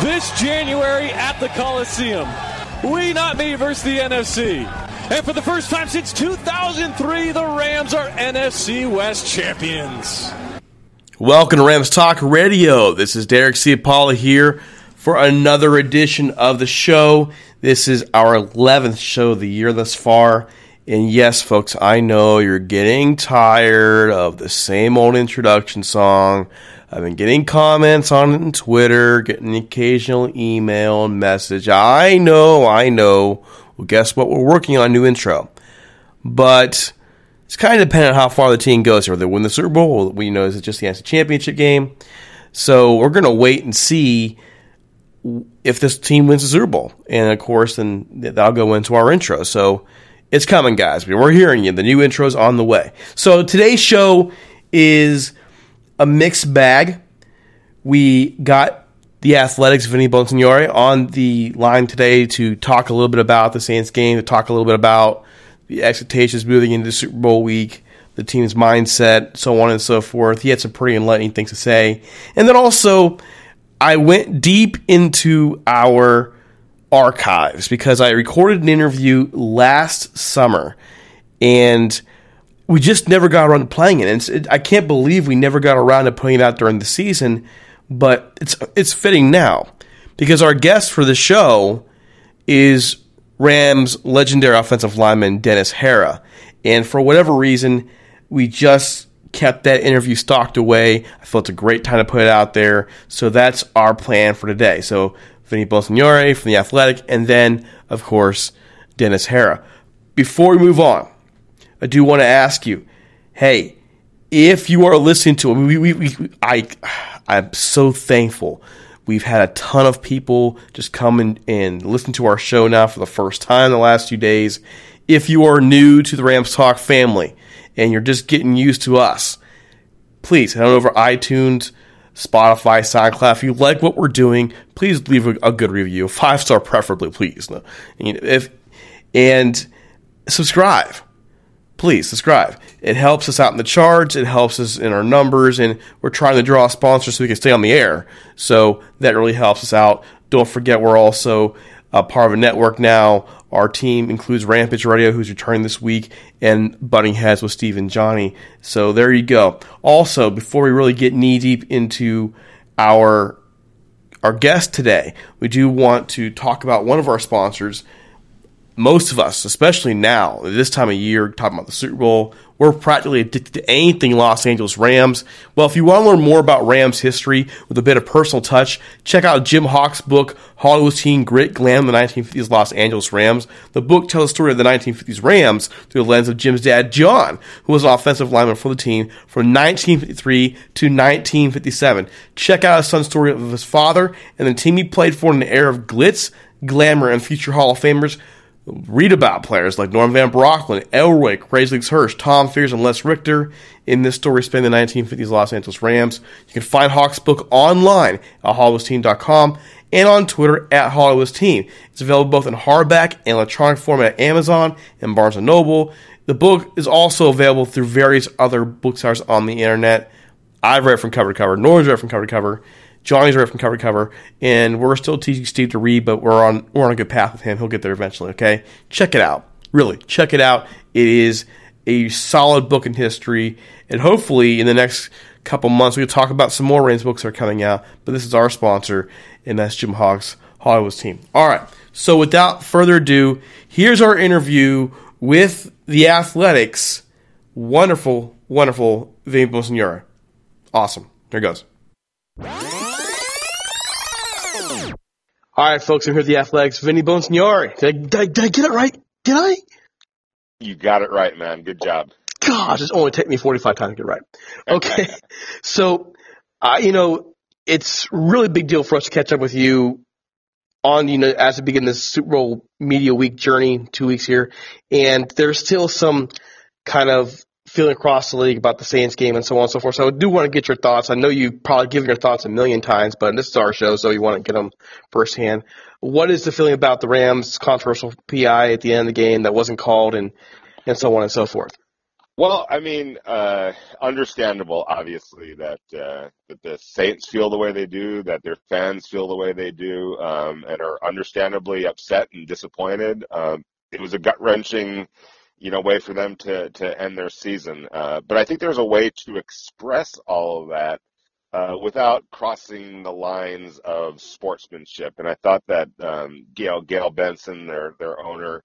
this January at the Coliseum. We not me versus the NFC. And for the first time since 2003, the Rams are NFC West champions. Welcome to Rams Talk Radio. This is Derek Ciapala here for another edition of the show. This is our 11th show of the year thus far. And yes, folks, I know you're getting tired of the same old introduction song. I've been getting comments on Twitter, getting occasional email and message. I know, I know. Well, guess what? We're working on a new intro. But it's kind of dependent on how far the team goes. Whether they win the Super Bowl, we know is it just the NFC Championship game. So we're going to wait and see if this team wins the Super Bowl. And of course, then that'll go into our intro. So it's coming, guys. We're hearing you. The new intro's on the way. So today's show is a mixed bag. We got the Athletic's, Vinny Bonsignore, on the line today to talk a little bit about the Saints game, to talk a little bit about the expectations moving into Super Bowl week, the team's mindset, so on and so forth. He had some pretty enlightening things to say. And then also, I went deep into our archives because I recorded an interview last summer and we just never got around to playing it. And it, I can't believe we never got around to putting it out during the season, but it's it's fitting now because our guest for the show is Rams legendary offensive lineman Dennis Harrah. And for whatever reason, we just kept that interview stocked away. I feel it's a great time to put it out there. So that's our plan for today. So Vinny Bonsignore from The Athletic, and then, of course, Dennis Harrah. Before we move on, I do want to ask you, hey, if you are listening to it, we, we, we, I, I'm so thankful. We've had a ton of people just come in and listen to our show now for the first time the last few days. If you are new to the Rams Talk family and you're just getting used to us, please head on over iTunes, Spotify, SoundCloud. If you like what we're doing, please leave a, a good review, five star preferably, please. If and subscribe please subscribe. It helps us out in the charts, it helps us in our numbers, and we're trying to draw sponsors so we can stay on the air. So that really helps us out. Don't forget, we're also a part of a network now. Our team includes Rampage Radio, who's returning this week, and Butting Heads with Steve and Johnny. So there you go. Also, before we really get knee deep into our our guest today, we do want to talk about one of our sponsors most of us, especially now, this time of year, talking about the Super Bowl, we're practically addicted to anything Los Angeles Rams. Well, if you want to learn more about Rams history with a bit of personal touch, check out Jim Hock's book, Hollywood Team Grit, Glam, the 1950s Los Angeles Rams. The book tells the story of the 1950s Rams through the lens of Jim's dad, John, who was an offensive lineman for the team from 1953 to 1957. Check out his son's story of his father and the team he played for in an era of glitz, glamour, and future Hall of Famers read about players like Norm Van Brocklin, Crazy Legs Hirsch, Tom Fears, and Les Richter in this story spanning the 1950s Los Angeles Rams. You can find Hock's book online at hollywoodsteam.com and on Twitter at hollywoodsteam. It's available both in hardback and electronic format at Amazon and Barnes & Noble. The book is also available through various other booksellers on the internet. I've read from cover to cover. Norm's read from cover to cover. Johnny's right from cover to cover, and we're still teaching Steve to read, but we're on we're on a good path with him. He'll get there eventually. Okay, check it out. Really, check it out. It is a solid book in history, and hopefully in the next couple months we'll talk about some more Rams books that are coming out. But this is our sponsor, and that's Jim Hock's Hollywood's team. All right. So without further ado, here's our interview with the Athletic's. Wonderful, wonderful Vinny Bonsignore. Awesome. Here goes. All right, folks, I'm here at the Athletic's. Vinny Bonsignore. Did I, did, I, did I get it right? Did I? You got it right, man. Good job. Gosh, it's only taken me 45 times to get it right. Okay. so, uh, you know, it's really big deal for us to catch up with you on, you know, as we begin this Super Bowl media week journey, two weeks here. And there's still some kind of feeling across the league about the Saints game and so on and so forth. So I do want to get your thoughts. I know you've probably given your thoughts a million times, but this is our show, so you want to get them firsthand. What is the feeling about the Rams' controversial PI at the end of the game that wasn't called and, and so on and so forth? Well, I mean, uh, understandable, obviously, that uh, that the Saints feel the way they do, that their fans feel the way they do, um, and are understandably upset and disappointed. Um, it was a gut wrenching you know, way for them to to end their season. Uh, but I think there's a way to express all of that uh, without crossing the lines of sportsmanship. And I thought that um, Gayle Gayle Benson, their their owner,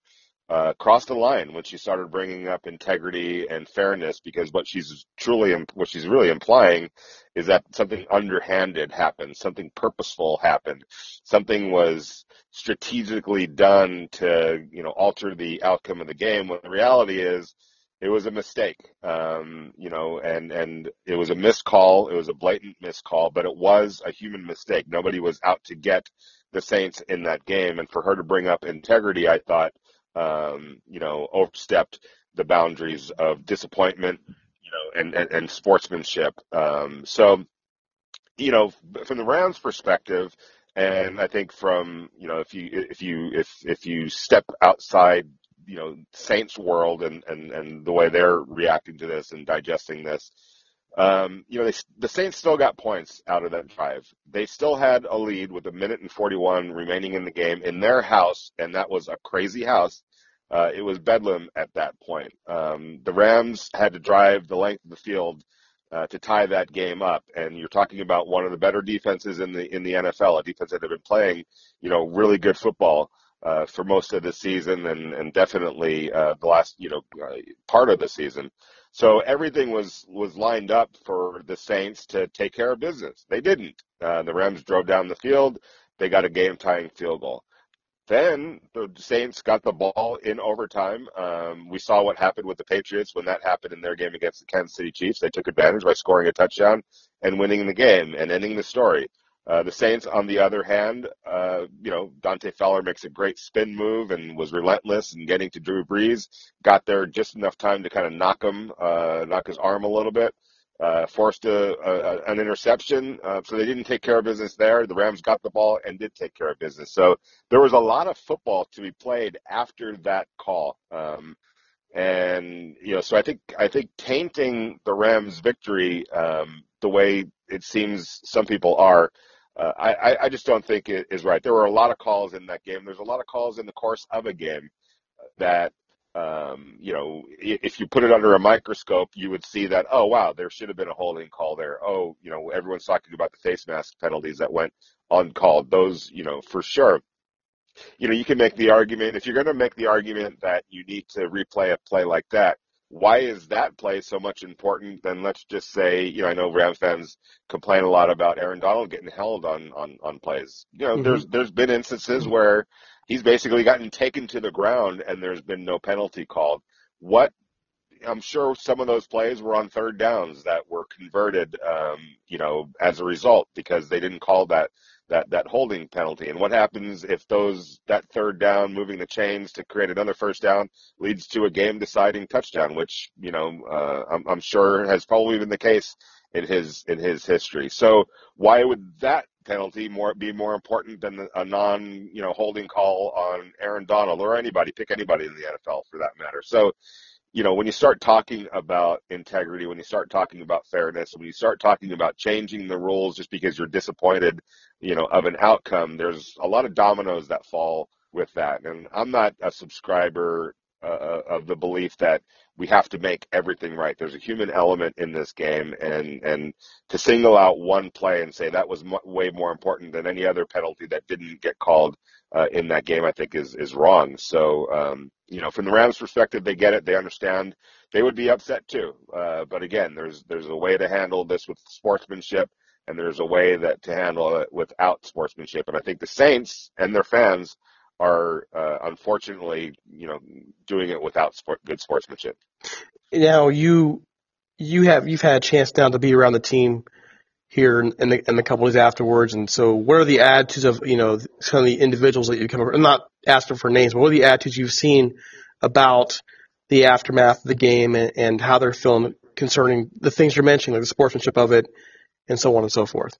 uh, crossed the line when she started bringing up integrity and fairness because what she's truly what she's really implying is that something underhanded happened, something purposeful happened, something was strategically done to you know alter the outcome of the game. When the reality is it was a mistake, um, you know, and and it was a missed call. It was a blatant missed call, but it was a human mistake. Nobody was out to get the Saints in that game, and for her to bring up integrity, I thought um, you know, overstepped the boundaries of disappointment, you know, and, and, and sportsmanship. Um, so, you know, from the Rams' perspective, and I think from you know, if you if you if if you step outside, you know, Saints world and and and the way they're reacting to this and digesting this, um, you know, they, the Saints still got points out of that drive. They still had a lead with a minute and 41 remaining in the game in their house, and that was a crazy house. Uh, it was bedlam at that point. Um, the Rams had to drive the length of the field uh, to tie that game up, and you're talking about one of the better defenses in the in the NFL, a defense that had been playing, you know, really good football uh, for most of the season, and and definitely uh, the last, you know, uh, part of the season. So everything was was lined up for the Saints to take care of business. They didn't. Uh, the Rams drove down the field. They got a game tying field goal. Then the Saints got the ball in overtime. Um, we saw what happened with the Patriots when that happened in their game against the Kansas City Chiefs. They took advantage by scoring a touchdown and winning the game and ending the story. Uh, the Saints, on the other hand, uh, you know, Dante Fowler makes a great spin move and was relentless in getting to Drew Brees. Got there just enough time to kind of knock him, uh, knock his arm a little bit. Uh, forced a, a, an interception, uh, so they didn't take care of business there. The Rams got the ball and did take care of business. So there was a lot of football to be played after that call. Um, and you know, so I think I think tainting the Rams' victory um, the way it seems some people are uh, I, I just don't think it is right. There were a lot of calls in that game. There's a lot of calls in the course of a game that, um, you know, if you put it under a microscope, you would see that, oh, wow, there should have been a holding call there. Oh, you know, everyone's talking about the face mask penalties that went uncalled. Those, you know, for sure. You know, you can make the argument, if you're going to make the argument that you need to replay a play like that, why is that play so much important than let's just say, you know, I know Rams fans complain a lot about Aaron Donald getting held on on on plays. You know, mm-hmm. there's there's been instances where he's basically gotten taken to the ground and there's been no penalty called. What I'm sure some of those plays were on third downs that were converted, um, you know, as a result because they didn't call that that that holding penalty. And what happens if those that third down, moving the chains to create another first down, leads to a game deciding touchdown, which you know uh, I'm, I'm sure has probably been the case in his in his history. So why would that penalty more be more important than a non you know holding call on Aaron Donald or anybody? Pick anybody in the NFL for that matter. So you know, when you start talking about integrity, when you start talking about fairness, when you start talking about changing the rules just because you're disappointed, you know, of an outcome, there's a lot of dominoes that fall with that. And I'm not a subscriber uh, uh of the belief that we have to make everything right. There's a human element in this game, and and to single out one play and say that was m- way more important than any other penalty that didn't get called uh, in that game, I think is is wrong. So um, you know, from the Rams' perspective, they get it, they understand. They would be upset too. Uh, but again, there's there's a way to handle this with sportsmanship, and there's a way that to handle it without sportsmanship. And I think the Saints and their fans are uh, unfortunately, you know, doing it without sport, good sportsmanship. Now you you have you've had a chance now to be around the team here in the, in the couple days afterwards. And so, what are the attitudes of you know some of the individuals that you come over? I'm not asking for names, but what are the attitudes you've seen about the aftermath of the game and, and how they're feeling concerning the things you're mentioning, like the sportsmanship of it, and so on and so forth?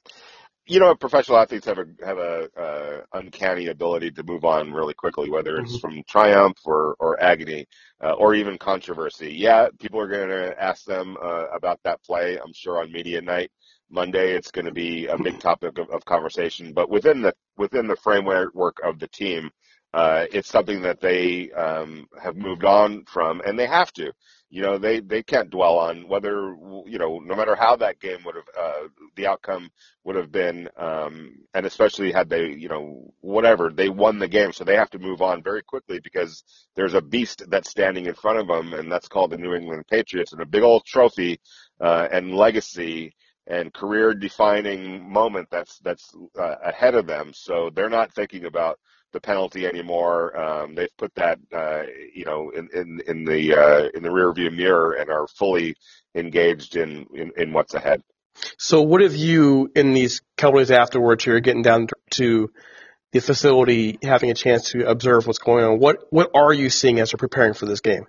You know, professional athletes have a have a uh, uncanny ability to move on really quickly, whether it's mm-hmm. from triumph or or agony uh, or even controversy. Yeah, people are going to ask them uh, about that play. I'm sure on media night. Monday, it's going to be a big topic of, of conversation. But within the within the framework of the team, uh, it's something that they um, have moved on from, and they have to. You know, they they can't dwell on whether you know, no matter how that game would have, uh, the outcome would have been, um, and especially had they, you know, whatever they won the game, so they have to move on very quickly because there's a beast that's standing in front of them, and that's called the New England Patriots, and a big old trophy uh, and legacy and career defining moment that's that's uh, ahead of them. So they're not thinking about the penalty anymore. Um, they've put that uh, you know in in, in the uh, in the rearview mirror and are fully engaged in, in, in what's ahead. So what have you in these couple days afterwards? You're getting down to the facility, having a chance to observe what's going on. What what are you seeing as you're preparing for this game?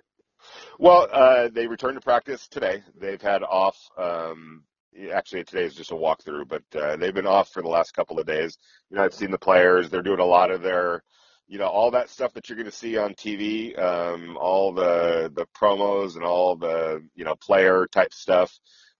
Well, uh, they returned to practice today. They've had off um, actually today is just a walkthrough, but uh, they've been off for the last couple of days. You know, I've seen the players; they're doing a lot of their, you know, all that stuff that you're going to see on TV, um, all the the promos and all the you know player type stuff.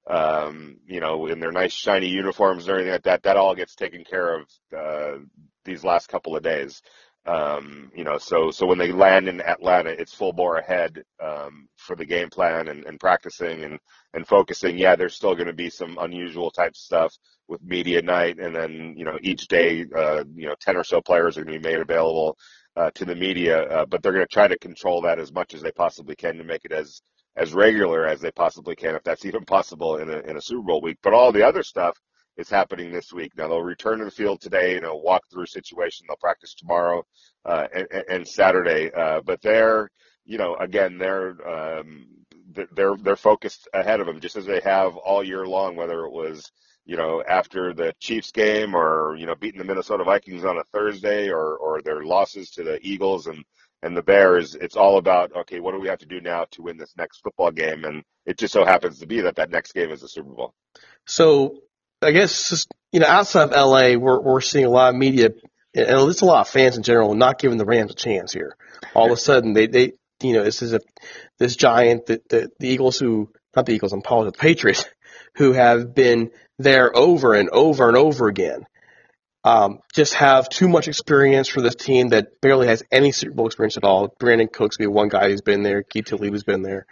Um, you know, in their nice shiny uniforms and everything like that. That all gets taken care of uh, these last couple of days. Um, you know, so so when they land in Atlanta, it's full bore ahead um, for the game plan and, and practicing and and focusing. Yeah, there's still going to be some unusual type stuff with media night, and then you know each day, uh, you know, ten or so players are going to be made available uh, to the media, uh, but they're going to try to control that as much as they possibly can to make it as as regular as they possibly can, if that's even possible in a in a Super Bowl week. But all the other stuff is happening this week. Now they'll return to the field today, you know, walk through situation. They'll practice tomorrow uh, and, and Saturday, uh, but they're, you know, again, they're um, they're they're focused ahead of them, just as they have all year long. Whether it was, you know, after the Chiefs game, or you know, beating the Minnesota Vikings on a Thursday, or or their losses to the Eagles and and the Bears, it's all about okay, what do we have to do now to win this next football game? And it just so happens to be that that next game is the Super Bowl. So I guess you know, outside of LA, we're we're seeing a lot of media and there's a lot of fans in general not giving the Rams a chance here. All of a sudden, they they you know this is a this giant the the, the Eagles who not the Eagles, I'm apologizing, the Patriots who have been there over and over and over again. Um, just have too much experience for this team that barely has any Super Bowl experience at all. Brandin Cooks be one guy who's been there. Aqib Talib's been there,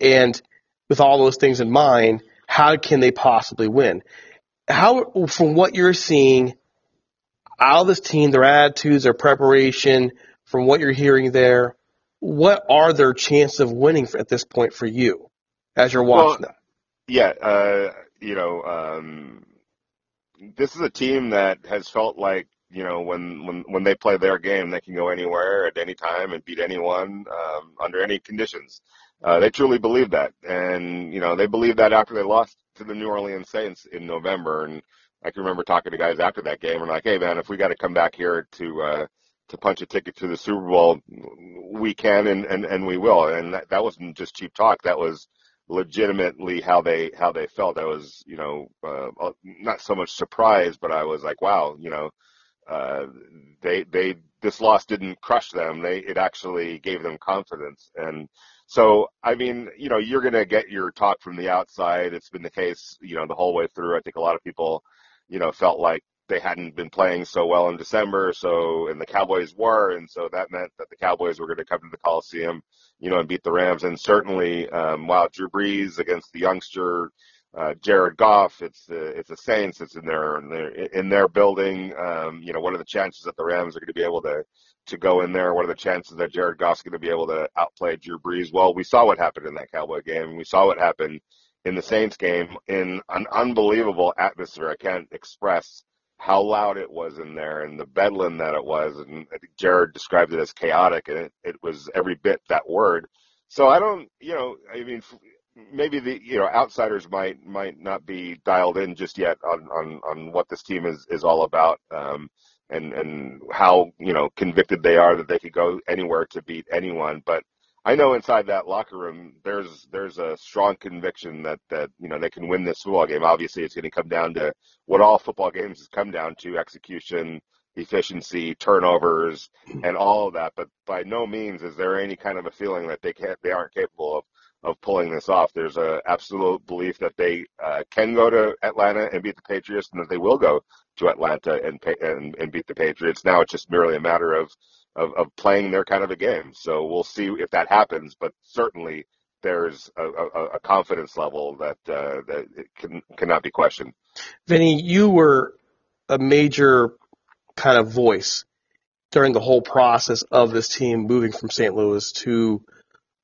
and with all those things in mind, how can they possibly win? How, from what you're seeing out of this team, their attitudes, their preparation, from what you're hearing there, what are their chances of winning at this point for you as you're watching well, them? Yeah, uh, you know, um, this is a team that has felt like you know when when when they play their game, they can go anywhere at any time and beat anyone um, under any conditions. Uh, they truly believe that, and you know they believe that after they lost to the New Orleans Saints in November. And I can remember talking to guys after that game and like, hey man, if we got to come back here to uh, to punch a ticket to the Super Bowl, we can and and, and we will. And that, that wasn't just cheap talk. That was legitimately how they how they felt. I was you know uh, not so much surprised, but I was like, wow, you know, uh, they they this loss didn't crush them. They it actually gave them confidence and so, I mean, you know, you're going to get your talk from the outside. It's been the case, you know, the whole way through. I think a lot of people, you know, felt like they hadn't been playing so well in December. So, and the Cowboys were. And so that meant that the Cowboys were going to come to the Coliseum, you know, and beat the Rams. And certainly, um, wow, Drew Brees against the youngster, uh, Jared Goff, it's the, it's the Saints. It's in their, in their, in their building. Um, you know, what are the chances that the Rams are going to be able to, to go in there? What are the chances that Jared Goff's going to be able to outplay Drew Brees? Well, we saw what happened in that Cowboy game. We saw what happened in the Saints game in an unbelievable atmosphere. I can't express how loud it was in there and the bedlam that it was. And Jared described it as chaotic, and it, it was every bit that word. So I don't, you know, I mean, maybe the you know outsiders might might not be dialed in just yet on on on what this team is is all about. Um, and and how you know convicted they are that they could go anywhere to beat anyone. But I know inside that locker room, there's there's a strong conviction that that you know they can win this football game. Obviously, it's going to come down to what all football games has come down to: execution, efficiency, turnovers, and all of that. But by no means is there any kind of a feeling that they can't, they aren't capable of of pulling this off. There's a absolute belief that they uh, can go to Atlanta and beat the Patriots, and that they will go to Atlanta and and, and beat the Patriots. Now it's just merely a matter of, of of playing their kind of a game. So we'll see if that happens. But certainly there's a, a, a confidence level that uh, that can cannot be questioned. Vinny, you were a major kind of voice during the whole process of this team moving from St. Louis to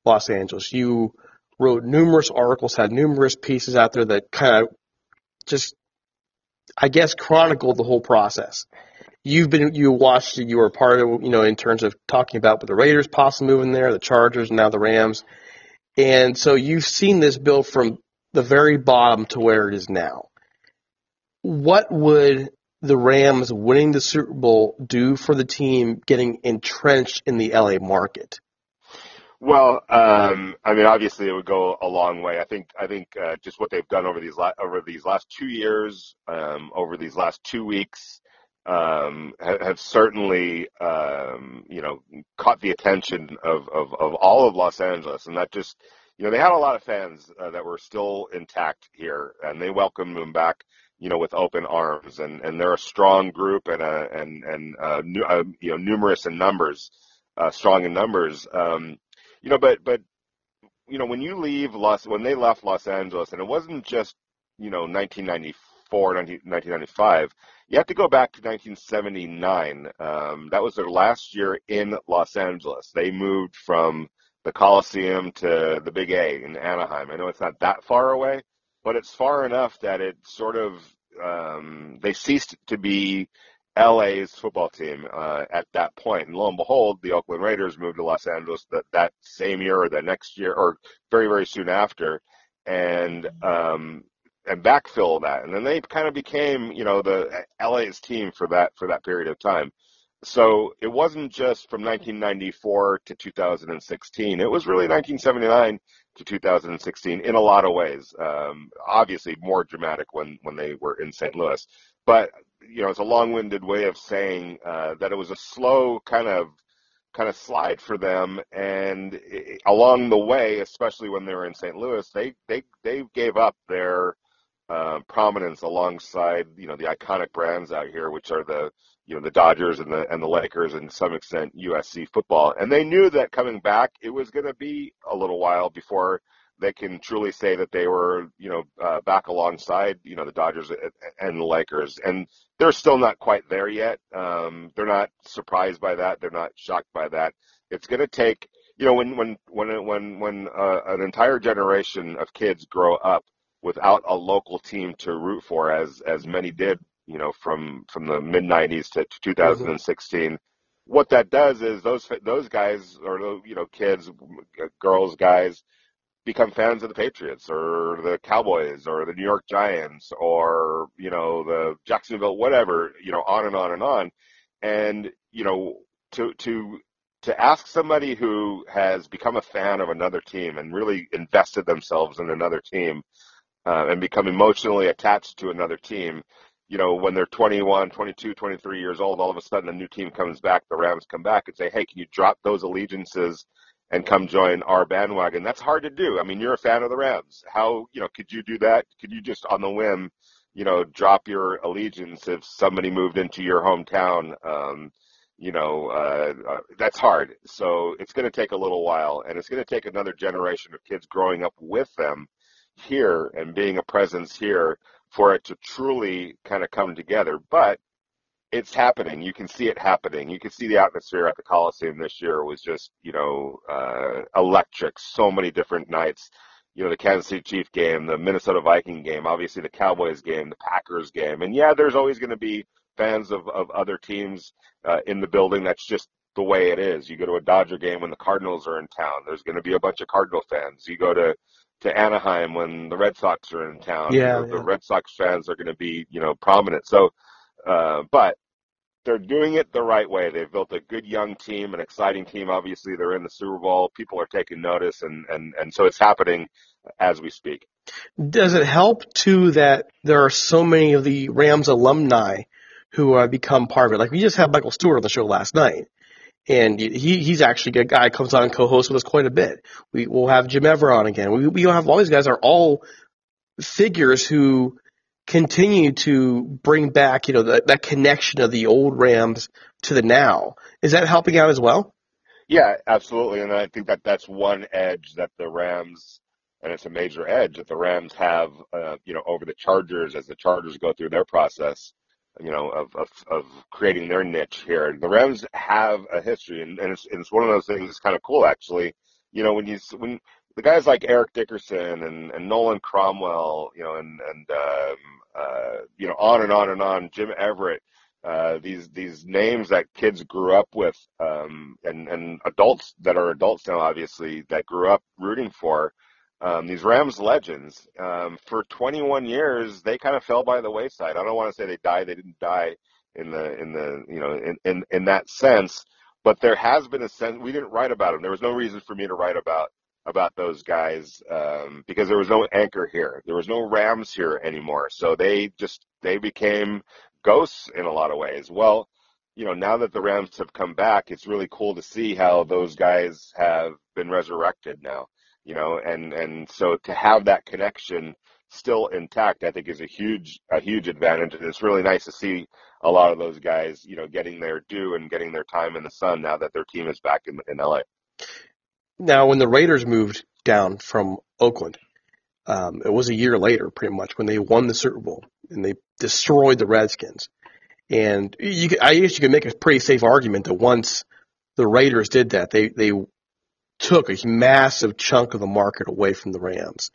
Los Angeles. You wrote numerous articles, had numerous pieces out there that kind of just, I guess, chronicled the whole process. You've been, you watched, you were part of, you know, in terms of talking about with the Raiders possibly moving there, the Chargers, and now the Rams. And so you've seen this build from the very bottom to where it is now. What would the Rams winning the Super Bowl do for the team getting entrenched in the LA market? Well, um, I mean, obviously, it would go a long way. I think, I think uh, just what they've done over these la- over these last two years, um, over these last two weeks, um, have, have certainly, um, you know, caught the attention of, of of all of Los Angeles, and that just, you know, they had a lot of fans uh, that were still intact here, and they welcomed them back, you know, with open arms, and and they're a strong group and a and and uh, nu- uh, you know numerous in numbers, uh, strong in numbers. You know, but but you know, when you leave Los, when they left Los Angeles, and it wasn't just you know 1994, 1995, you have to go back to 1979. Um, that was their last year in Los Angeles. They moved from the Coliseum to the Big A in Anaheim. I know it's not that far away, but it's far enough that it sort of um, they ceased to be LA's football team uh, at that point. And lo and behold, the Oakland Raiders moved to Los Angeles that, that same year or the next year or very, very soon after and um, and backfill that. And then they kind of became, you know, the LA's team for that for that period of time. So it wasn't just from 1994 to 2016. It was really 1979 to 2016 in a lot of ways. Um, obviously, more dramatic when when they were in St. Louis, but you know, it's a long-winded way of saying uh, that it was a slow kind of kind of slide for them. And it, along the way, especially when they were in St. Louis, they they they gave up their uh, prominence alongside you know the iconic brands out here, which are the you know the Dodgers and the and the Lakers and to some extent USC football. And they knew that coming back, it was going to be a little while before they can truly say that they were you know uh, back alongside you know the Dodgers and the Lakers. And they're still not quite there yet. Um, they're not surprised by that. They're not shocked by that. It's going to take you know when when when when when uh, an entire generation of kids grow up without a local team to root for, as as many did, you know, from from the mid '90s to 2016. Mm-hmm. What that does is those those guys or you know kids, girls, guys become fans of the Patriots or the Cowboys or the New York Giants or you know the Jacksonville whatever you know on and on and on. And you know to to to ask somebody who has become a fan of another team and really invested themselves in another team uh, and become emotionally attached to another team, you know, when they're 21, 22, 23 years old, all of a sudden a new team comes back, the Rams come back and say, hey, can you drop those allegiances and come join our bandwagon? That's hard to do. I mean, you're a fan of the Rams. How, you know, could you do that? Could you just on the whim, you know, drop your allegiance if somebody moved into your hometown? Um, you know, uh, uh, that's hard. So it's going to take a little while, and it's going to take another generation of kids growing up with them here and being a presence here for it to truly kind of come together. But it's happening. You can see it happening. You can see the atmosphere at the Coliseum this year was just, you know, uh, electric. So many different nights. You know, the Kansas City Chief game, the Minnesota Viking game, obviously the Cowboys game, the Packers game. And yeah, there's always going to be fans of, of other teams uh, in the building. That's just the way it is. You go to a Dodger game when the Cardinals are in town. There's going to be a bunch of Cardinal fans. You go to to Anaheim when the Red Sox are in town. Yeah, yeah. the Red Sox fans are going to be, you know, prominent. So, uh, but they're doing it the right way. They've built a good young team, an exciting team. Obviously, they're in the Super Bowl. People are taking notice, and and and so it's happening as we speak. Does it help too that there are so many of the Rams alumni who have become part of it? Like we just had Michael Stewart on the show last night, and he he's actually a guy comes on and co-hosts with us quite a bit. We will have Jim Everett on again. We we have all these guys are all figures who continue to bring back you know that that connection of the old Rams to the now. Is that helping out as well? Yeah, absolutely, and I think that that's one edge that the Rams. And it's a major edge that the Rams have, uh, you know, over the Chargers as the Chargers go through their process you know, of, of, of creating their niche here. The Rams have a history, and, and it's, it's one of those things that's kind of cool, actually. You know, when you when the guys like Eric Dickerson and, and Nolan Cromwell, you know, and and um, uh, you know, on and on and on, Jim Everett, uh, these these names that kids grew up with, um, and and adults that are adults now, obviously, that grew up rooting for um, these Rams legends, um, for 21 years, they kind of fell by the wayside. I don't want to say they died; they didn't die in the in the you know in in, in that sense. But there has been a sense we didn't write about them. There was no reason for me to write about about those guys um, because there was no anchor here. There was no Rams here anymore. So they just they became ghosts in a lot of ways. Well, you know, now that the Rams have come back, it's really cool to see how those guys have been resurrected now you know, and and so to have that connection still intact, I think is a huge a huge advantage, and it's really nice to see a lot of those guys, you know, getting their due and getting their time in the sun now that their team is back in in LA. Now, when the Raiders moved down from Oakland, um, it was a year later, pretty much, when they won the Super Bowl and they destroyed the Redskins. And you, I guess you could make a pretty safe argument that once the Raiders did that, they they took a massive chunk of the market away from the Rams.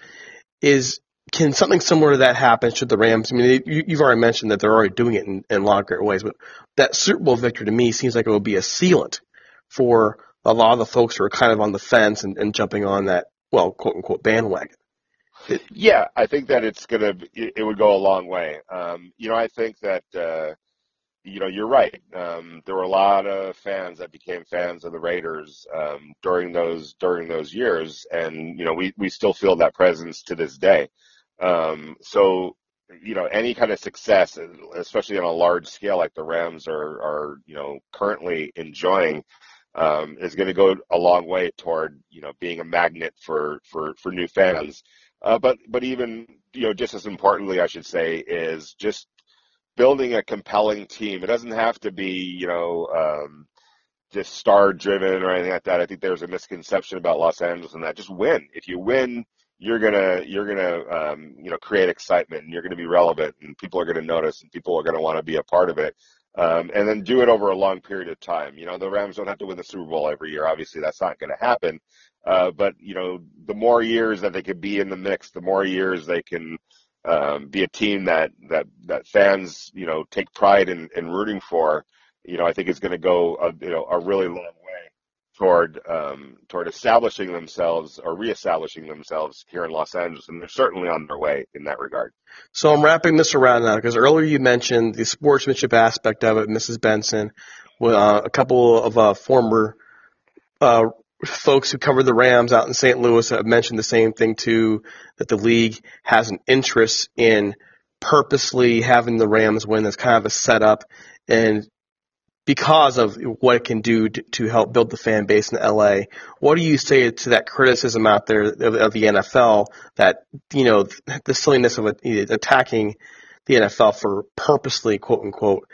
Is can something similar to that happen should the Rams? I mean, you, you've already mentioned that they're already doing it in, in a lot of great ways, but that Super Bowl victory to me seems like it would be a sealant for a lot of the folks who are kind of on the fence and, and jumping on that, well, quote unquote, bandwagon. It, yeah, I think that it's gonna it, it would go a long way. Um, you know, I think that uh, you know you're right. Um, there were a lot of fans that became fans of the Raiders um, during those during those years, and you know we we still feel that presence to this day. Um, so you know any kind of success, especially on a large scale like the Rams are are you know currently enjoying, um, is going to go a long way toward you know being a magnet for for for new fans. Uh, but but even you know just as importantly, I should say, is just building a compelling team. It doesn't have to be you know um, just star driven or anything like that. I think there's a misconception about Los Angeles and that just win. If you win, you're gonna you're gonna um, you know create excitement and you're gonna be relevant and people are gonna notice and people are gonna want to be a part of it. Um, and then do it over a long period of time. You know, the Rams don't have to win the Super Bowl every year. Obviously, that's not going to happen. Uh, but you know, the more years that they could be in the mix, the more years they can um, be a team that that that fans you know take pride in, in rooting for. You know, I think it's going to go a, you know a really long toward um, toward establishing themselves or reestablishing themselves here in Los Angeles, and they're certainly on their way in that regard. So I'm wrapping this around now because earlier you mentioned the sportsmanship aspect of it, Mrs. Benson, with uh, a couple of uh, former uh, folks who covered the Rams out in St. Louis have mentioned the same thing too, that the league has an interest in purposely having the Rams win as kind of a setup and because of what it can do to, help build the fan base in LA. What do you say to that criticism out there of, of the NFL that, you know, the silliness of attacking the NFL for purposely, quote unquote,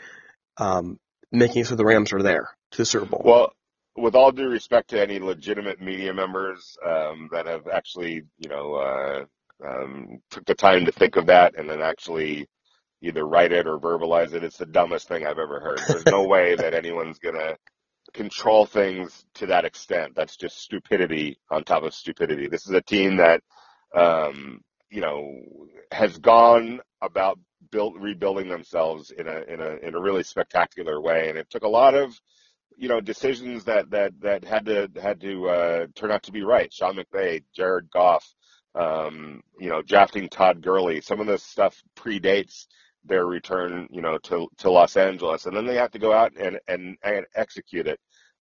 um, making so the Rams are there to the Super Bowl? Well, with all due respect to any legitimate media members um, that have actually, you know, uh, um, took the time to think of that and then actually either write it or verbalize it, it's the dumbest thing I've ever heard. There's no way that anyone's gonna control things to that extent. That's just stupidity on top of stupidity. This is a team that, um, you know, has gone about built rebuilding themselves in a in a in a really spectacular way, and it took a lot of you know decisions that that that had to had to uh, turn out to be right. Sean McVay, Jared Goff, um, you know, drafting Todd Gurley. Some of this stuff predates their return, you know, to to Los Angeles, and then they have to go out and and, and execute it.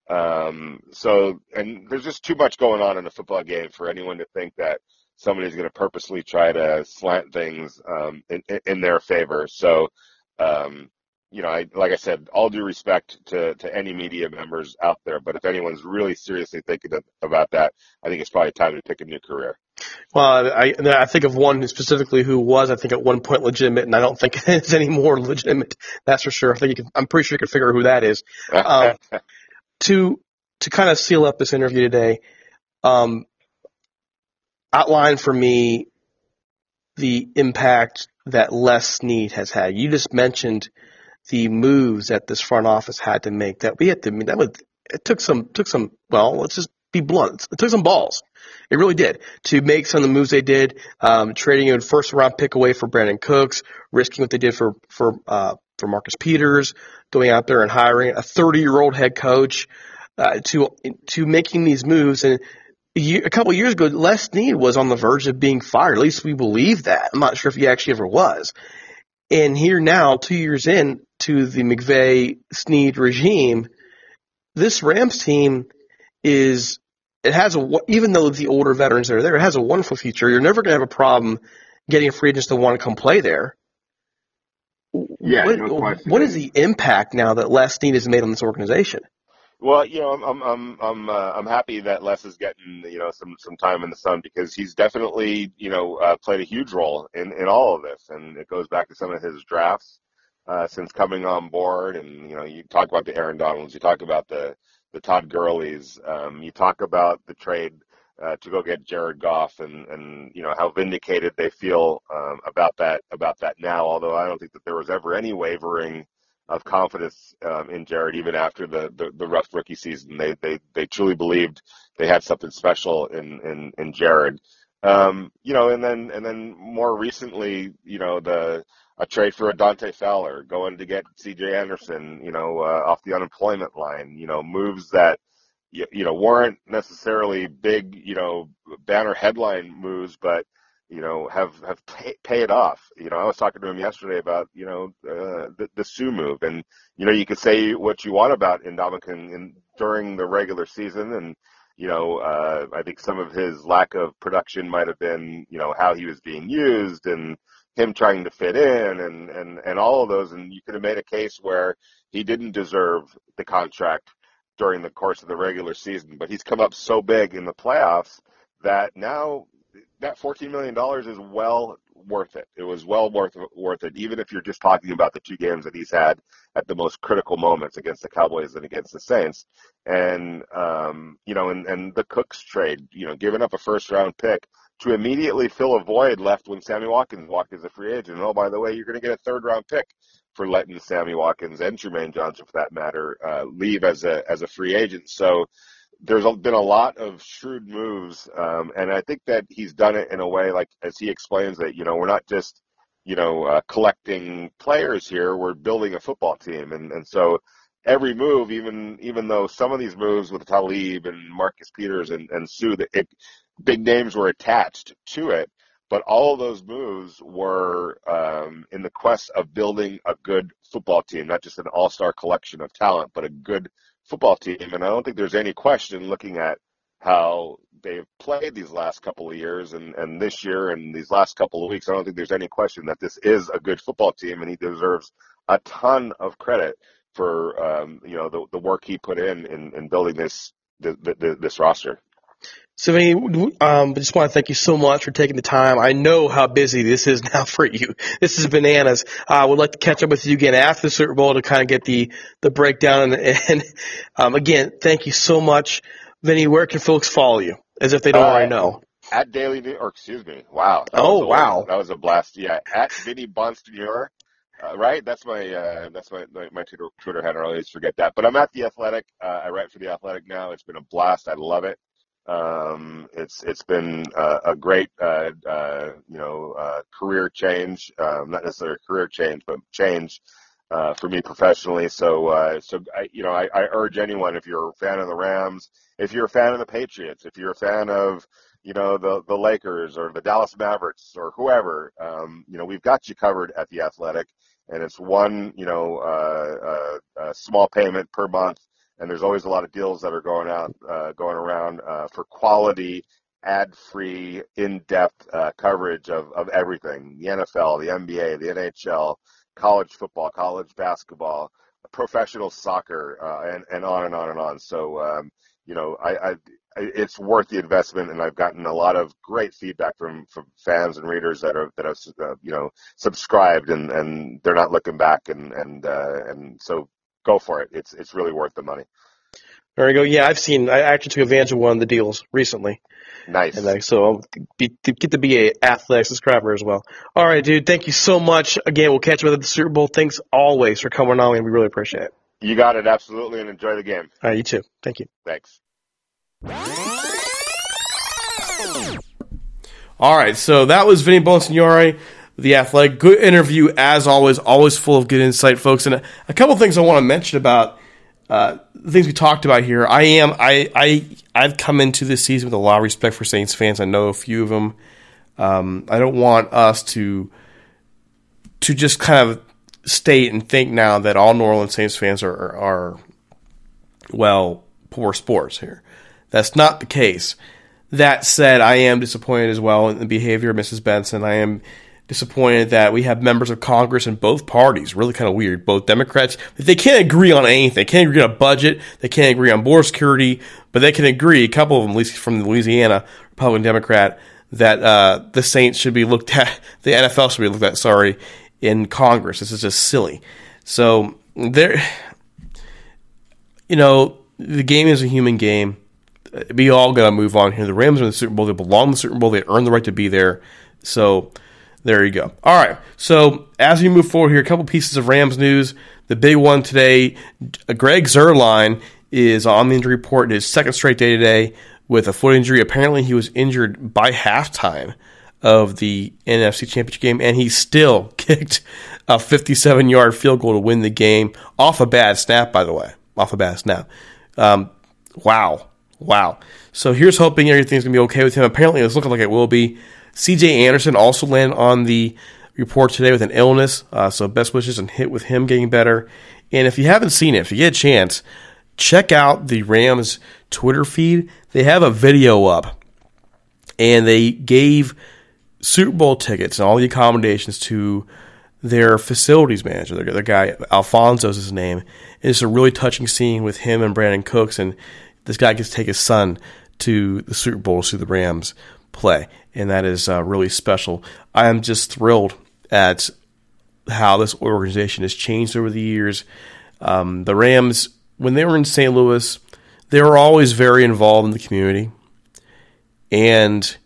Um, so, and there's just too much going on in a football game for anyone to think that somebody's going to purposely try to slant things um, in, in their favor. So, um, you know, I, like I said, all due respect to, to any media members out there, but if anyone's really seriously thinking about that, I think it's probably time to pick a new career. Well, I, I think of one specifically who was, I think, at one point legitimate, and I don't think it's any more legitimate. That's for sure. I think you can, I'm pretty sure you can figure out who that is. Um, to to kind of seal up this interview today, um, outline for me the impact that Les Snead has had. You just mentioned the moves that this front office had to make. That we had to. Mean that would it took some took some. Well, let's just be blunt. It took some balls. It really did to make some of the moves they did, um, trading a first round pick away for Brandin Cooks, risking what they did for for uh, for Marcus Peters, going out there and hiring a 30 year old head coach, uh, to to making these moves. And a, year, a couple years ago, Les Snead was on the verge of being fired. At least we believe that. I'm not sure if he actually ever was. And here now, two years in to the McVay Snead regime, this Rams team is it has a even though the older veterans are there, it has a wonderful future. You're never going to have a problem getting free agents to want to come play there. Yeah, what, no what is the impact now that Les Snead has made on this organization? Well, you know, I'm I'm I'm I'm, uh, I'm happy that Les is getting you know some some time in the sun because he's definitely you know uh, played a huge role in in all of this, and it goes back to some of his drafts uh, since coming on board, and you know, you talk about the Aaron Donalds, you talk about the the Todd Gurleys. Um, you talk about the trade uh, to go get Jared Goff, and and you know how vindicated they feel um, about that about that now. Although I don't think that there was ever any wavering of confidence um, in Jared, even after the, the, the rough rookie season. They they they truly believed they had something special in in in Jared. Um, you know, and then and then more recently, you know, the a trade for a Dante Fowler, going to get C.J. Anderson, you know, uh, off the unemployment line, you know, moves that you, you know weren't necessarily big, you know, banner headline moves, but you know, have have pay, paid off. You know, I was talking to him yesterday about you know uh, the the Suh move, and you know, you could say what you want about Ndamukong in during the regular season, and you know, uh, I think some of his lack of production might have been you know how he was being used and him trying to fit in and and and all of those, and you could have made a case where he didn't deserve the contract during the course of the regular season, but he's come up so big in the playoffs that now that $14 million is well worth it. It was well worth worth it, even if you're just talking about the two games that he's had at the most critical moments against the Cowboys and against the Saints. And um, you know, and, and the Cooks trade, you know, giving up a first round pick to immediately fill a void left when Sammy Watkins walked as a free agent. And oh, by the way, you're going to get a third round pick for letting Sammy Watkins and Trumaine Johnson, for that matter, uh, leave as a as a free agent. So there's been a lot of shrewd moves, um, and I think that he's done it in a way like as he explains that you know we're not just you know uh, collecting players here, we're building a football team, and and so every move, even even though some of these moves with Talib and Marcus Peters and and Suh, it, big names were attached to it, but all of those moves were um, in the quest of building a good football team, not just an all-star collection of talent, but a good football team, and I don't think there's any question looking at how they've played these last couple of years and, and this year and these last couple of weeks. I don't think there's any question that this is a good football team, and he deserves a ton of credit for um, you know the, the work he put in in, in building this the, the, this roster. So, Vinny, I just want to thank you so much for taking the time. I know how busy this is now for you. This is bananas. I uh, would like to catch up with you again after the Super Bowl to kind of get the, the breakdown. And, and um, again, thank you so much. Vinny, where can folks follow you? As if they don't uh, already know. At Daily or excuse me, wow. Oh, wow. That was a blast. Yeah, at Vinny Bonsignore. Uh, right? That's my uh, that's my my Twitter, Twitter handle. I always forget that. But I'm at the Athletic. Uh, I write for the Athletic now. It's been a blast. I love it. Um, it's it's been uh, a great uh, uh, you know uh, career change, um, not necessarily a career change, but change uh, for me professionally. So uh, so I, you know I, I urge anyone if you're a fan of the Rams, if you're a fan of the Patriots, if you're a fan of you know the the Lakers or the Dallas Mavericks or whoever, um, you know we've got you covered at the Athletic, and it's one you know small payment per month and there's always a lot of deals that are going out, uh, going around uh, for quality, ad-free, in-depth uh, coverage of, of everything: the NFL, the NBA, the NHL, college football, college basketball, professional soccer, uh, and and on and on and on. So um, you know, I, I it's worth the investment, and I've gotten a lot of great feedback from, from fans and readers that are that have uh, you know subscribed, and, and they're not looking back, and and uh, and so go for it. It's it's really worth the money. There you go. Yeah, I've seen. I actually took advantage of one of the deals recently. Nice. And I, so I'll be, get to be a athletic subscriber as well. All right, dude. Thank you so much. Again, we'll catch you at the Super Bowl. Thanks always for coming on, and we really appreciate it. You got it. Absolutely, and enjoy the game. All right, you too. Thank you. Thanks. All right, so that was Vinny Bonsignore the Athletic. Good interview as always, always full of good insight, folks. And a, a couple things I want to mention about uh, things we talked about here. I am I I I've come into this season with a lot of respect for Saints fans. I know a few of them. Um, I don't want us to to just kind of state and think now that all New Orleans Saints fans are, are, are well poor sports here. That's not the case. That said, I am disappointed as well in the behavior of Mrs. Benson. I am disappointed that we have members of Congress in both parties. Really kind of weird. Both Democrats, they can't agree on anything. They can't agree on a budget. They can't agree on border security, but they can agree, a couple of them, at least from Louisiana, Republican Democrat, that uh, the Saints should be looked at, the NFL should be looked at, sorry, in Congress. This is just silly. So there, you know, the game is a human game. We all got to move on here. The Rams are in the Super Bowl. They belong in the Super Bowl. They earned the right to be there. So there you go. All right. So as we move forward here, a couple pieces of Rams news. The big one today, Greg Zuerlein is on the injury report. His second straight day today with a foot injury. Apparently, he was injured by halftime of the NFC Championship game, and he still kicked a 57 yard field goal to win the game off a bad snap, by the way. Off a bad snap. Um, wow. Wow. So here's hoping everything's going to be okay with him. Apparently, it's looking like it will be. CJ Anderson also landed on the report today with an illness. Uh, so best wishes and hit with him getting better. And if you haven't seen it, if you get a chance, check out the Rams Twitter feed. They have a video up, and they gave Super Bowl tickets and all the accommodations to their facilities manager. Their, their guy Alfonso is his name. And it's a really touching scene with him and Brandin Cooks, and this guy gets to take his son to the Super Bowl to see the Rams play, and that is uh, really special. I am just thrilled at how this organization has changed over the years. Um, the Rams, when they were in St. Louis, they were always very involved in the community. And,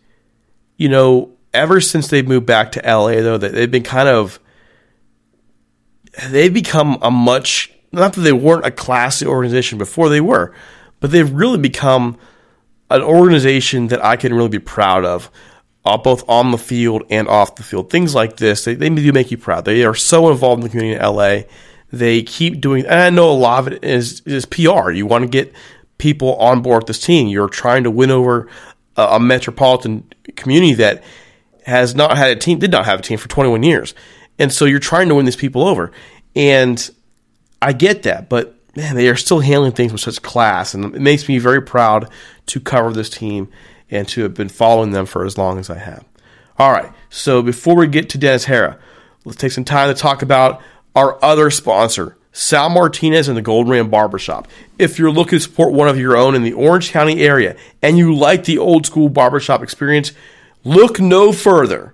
you know, ever since they've moved back to LA, though, that they've been kind of, they've become a much, not that they weren't a classy organization before they were, but they've really become an organization that I can really be proud of uh, both on the field and off the field. Things like this, they, they do make you proud. They are so involved in the community in LA. They keep doing, and I know a lot of it is, is PR. You want to get people on board with this team. You're trying to win over a, a metropolitan community that has not had a team, did not have a team for 21 years. And so you're trying to win these people over. And I get that, but man, they are still handling things with such class. And it makes me very proud to cover this team and to have been following them for as long as I have. All right, so before we get to Dennis Harrah, let's take some time to talk about our other sponsor, Sal Martinez and the Gold Ram Barbershop. If you're looking to support one of your own in the Orange County area and you like the old school barbershop experience, look no further.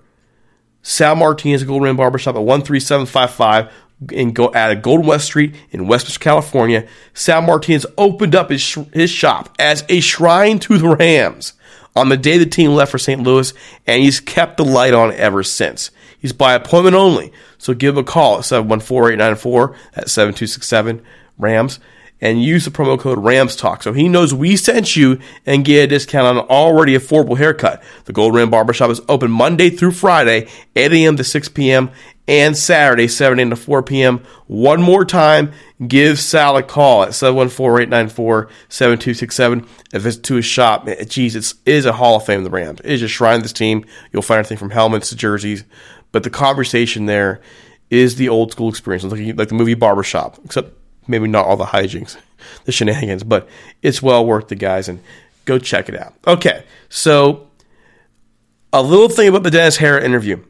Sal Martinez Gold Ram Barbershop at 13755 in go at Golden West Street in Westminster, California. Sal Martinez opened up his, his shop as a shrine to the Rams on the day the team left for St. Louis, and he's kept the light on ever since. He's by appointment only, so give him a call at 714-894 at 7267 Rams and use the promo code RAMSTALK so he knows we sent you and get a discount on an already affordable haircut. The Gold Ram Barbershop is open Monday through Friday, 8 a.m. to 6 p.m., and Saturday, 7 a.m. to 4 p.m. One more time, give Sal a call at 714-894-7267 and visit to his shop. Geez, it is a Hall of Fame the Rams. It is a shrine of this team. You'll find everything from helmets to jerseys, but the conversation there is the old school experience, like, like the movie Barbershop, except maybe not all the hijinks, the shenanigans, but it's well worth the guys and go check it out. Okay, so a little thing about the Dennis Harrah interview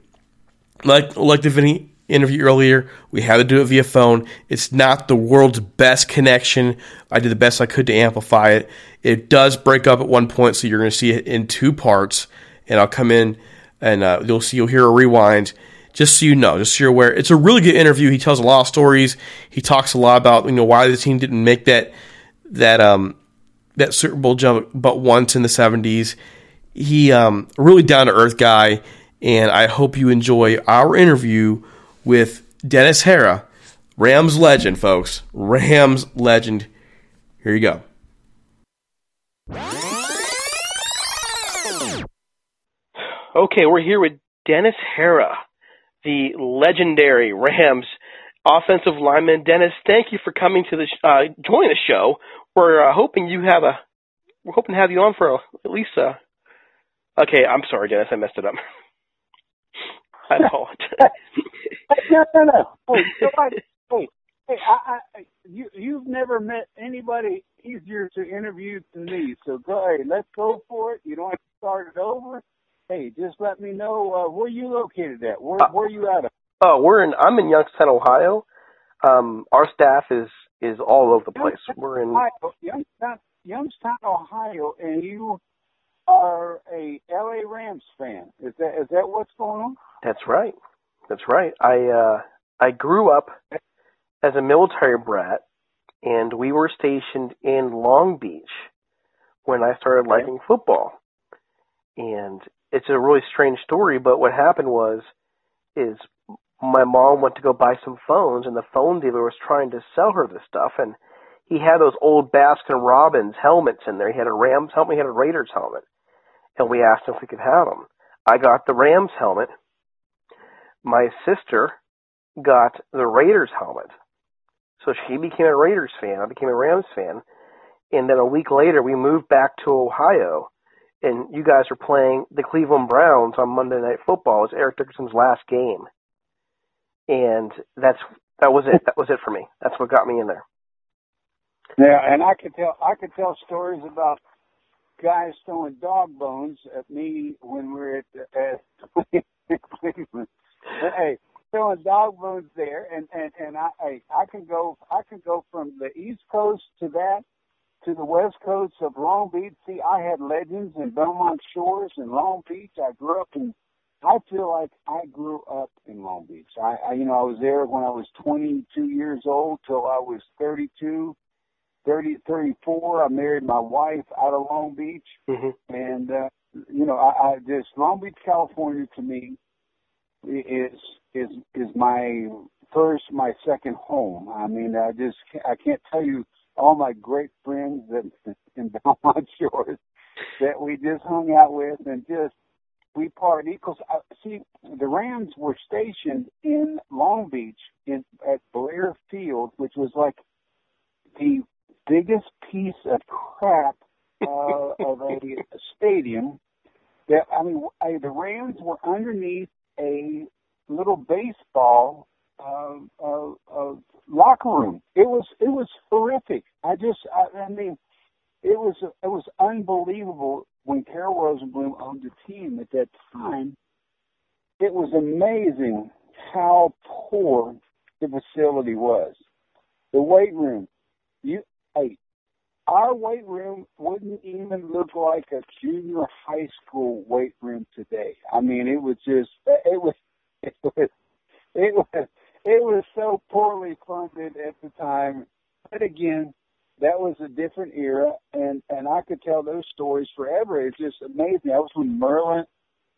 like like the Vinny interview earlier, we had to do it via phone. It's not the world's best connection. I did the best I could to amplify it. It does break up at one point, so you're going to see it in two parts. And I'll come in and uh, you'll see you'll hear a rewind. Just so you know, just so you're aware, it's a really good interview. He tells a lot of stories. He talks a lot about you know why the team didn't make that that um that Super Bowl jump, but once in the '70s. He um really down to earth guy and I hope you enjoy our interview with Dennis Harrah, Rams legend, folks. Rams legend. Here you go. Okay, we're here with Dennis Harrah, the legendary Rams offensive lineman. Dennis, thank you for coming to the uh, join the show. We're uh, hoping you have a we're hoping to have you on for a, at least a. Okay, I'm sorry, Dennis, I messed it up. I apologize. no, no, no. Hey, hey, hey, I, I, you, you've never met anybody easier to interview than me. So go ahead, let's go for it. You don't have to start it over. Hey, just let me know uh, where you located at. Where, where are you out of? Oh, we're in. I'm in Youngstown, Ohio. Um, our staff is is all over the place. We're in Ohio, Youngstown, Youngstown, Ohio, and you are a LA Rams fan. Is that is that what's going on? That's right. That's right. I uh I grew up as a military brat and we were stationed in Long Beach when I started liking football. And it's a really strange story, but what happened was is my mom went to go buy some phones and the phone dealer was trying to sell her this stuff and he had those old Baskin Robbins helmets in there. He had a Rams helmet, he had a Raiders helmet, and we asked him if we could have them. I got the Rams helmet. My sister got the Raiders helmet. So she became a Raiders fan. I became a Rams fan. And then a week later, we moved back to Ohio. And you guys were playing the Cleveland Browns on Monday Night Football. It was Eric Dickerson's last game. And that's that was it. That was it for me. That's what got me in there. Yeah, and I could tell I could tell stories about guys throwing dog bones at me when we were at, at Cleveland. Hey, throwing dog bones there, and and and I I, I can go I can go from the East Coast to that to the West Coast of Long Beach. See, I had legends in Belmont Shores and Long Beach. I grew up in. I feel like I grew up in Long Beach. I, I you know I was there when I was 22 years old till I was 32. 30, 34. I married my wife out of Long Beach, mm-hmm. and uh, you know, I, I just Long Beach, California, to me is is is my first, my second home. I mean, I just I can't tell you all my great friends that in Belmont Shores that we just hung out with and just we partied. Because uh, see, the Rams were stationed in Long Beach in at Blair Field, which was like the biggest piece of crap uh, of a stadium. That I mean, I, the Rams were underneath a little baseball uh, uh, uh, locker room. It was it was horrific. I just I, I mean, it was it was unbelievable when Carroll Rosenbloom owned the team at that time. It was amazing how poor the facility was. The weight room, you hey, our weight room wouldn't even look like a junior high school weight room today. I mean, it was just it was it was it was it was so poorly funded at the time. But again, that was a different era, and and I could tell those stories forever. It's just amazing. I was with Merlin.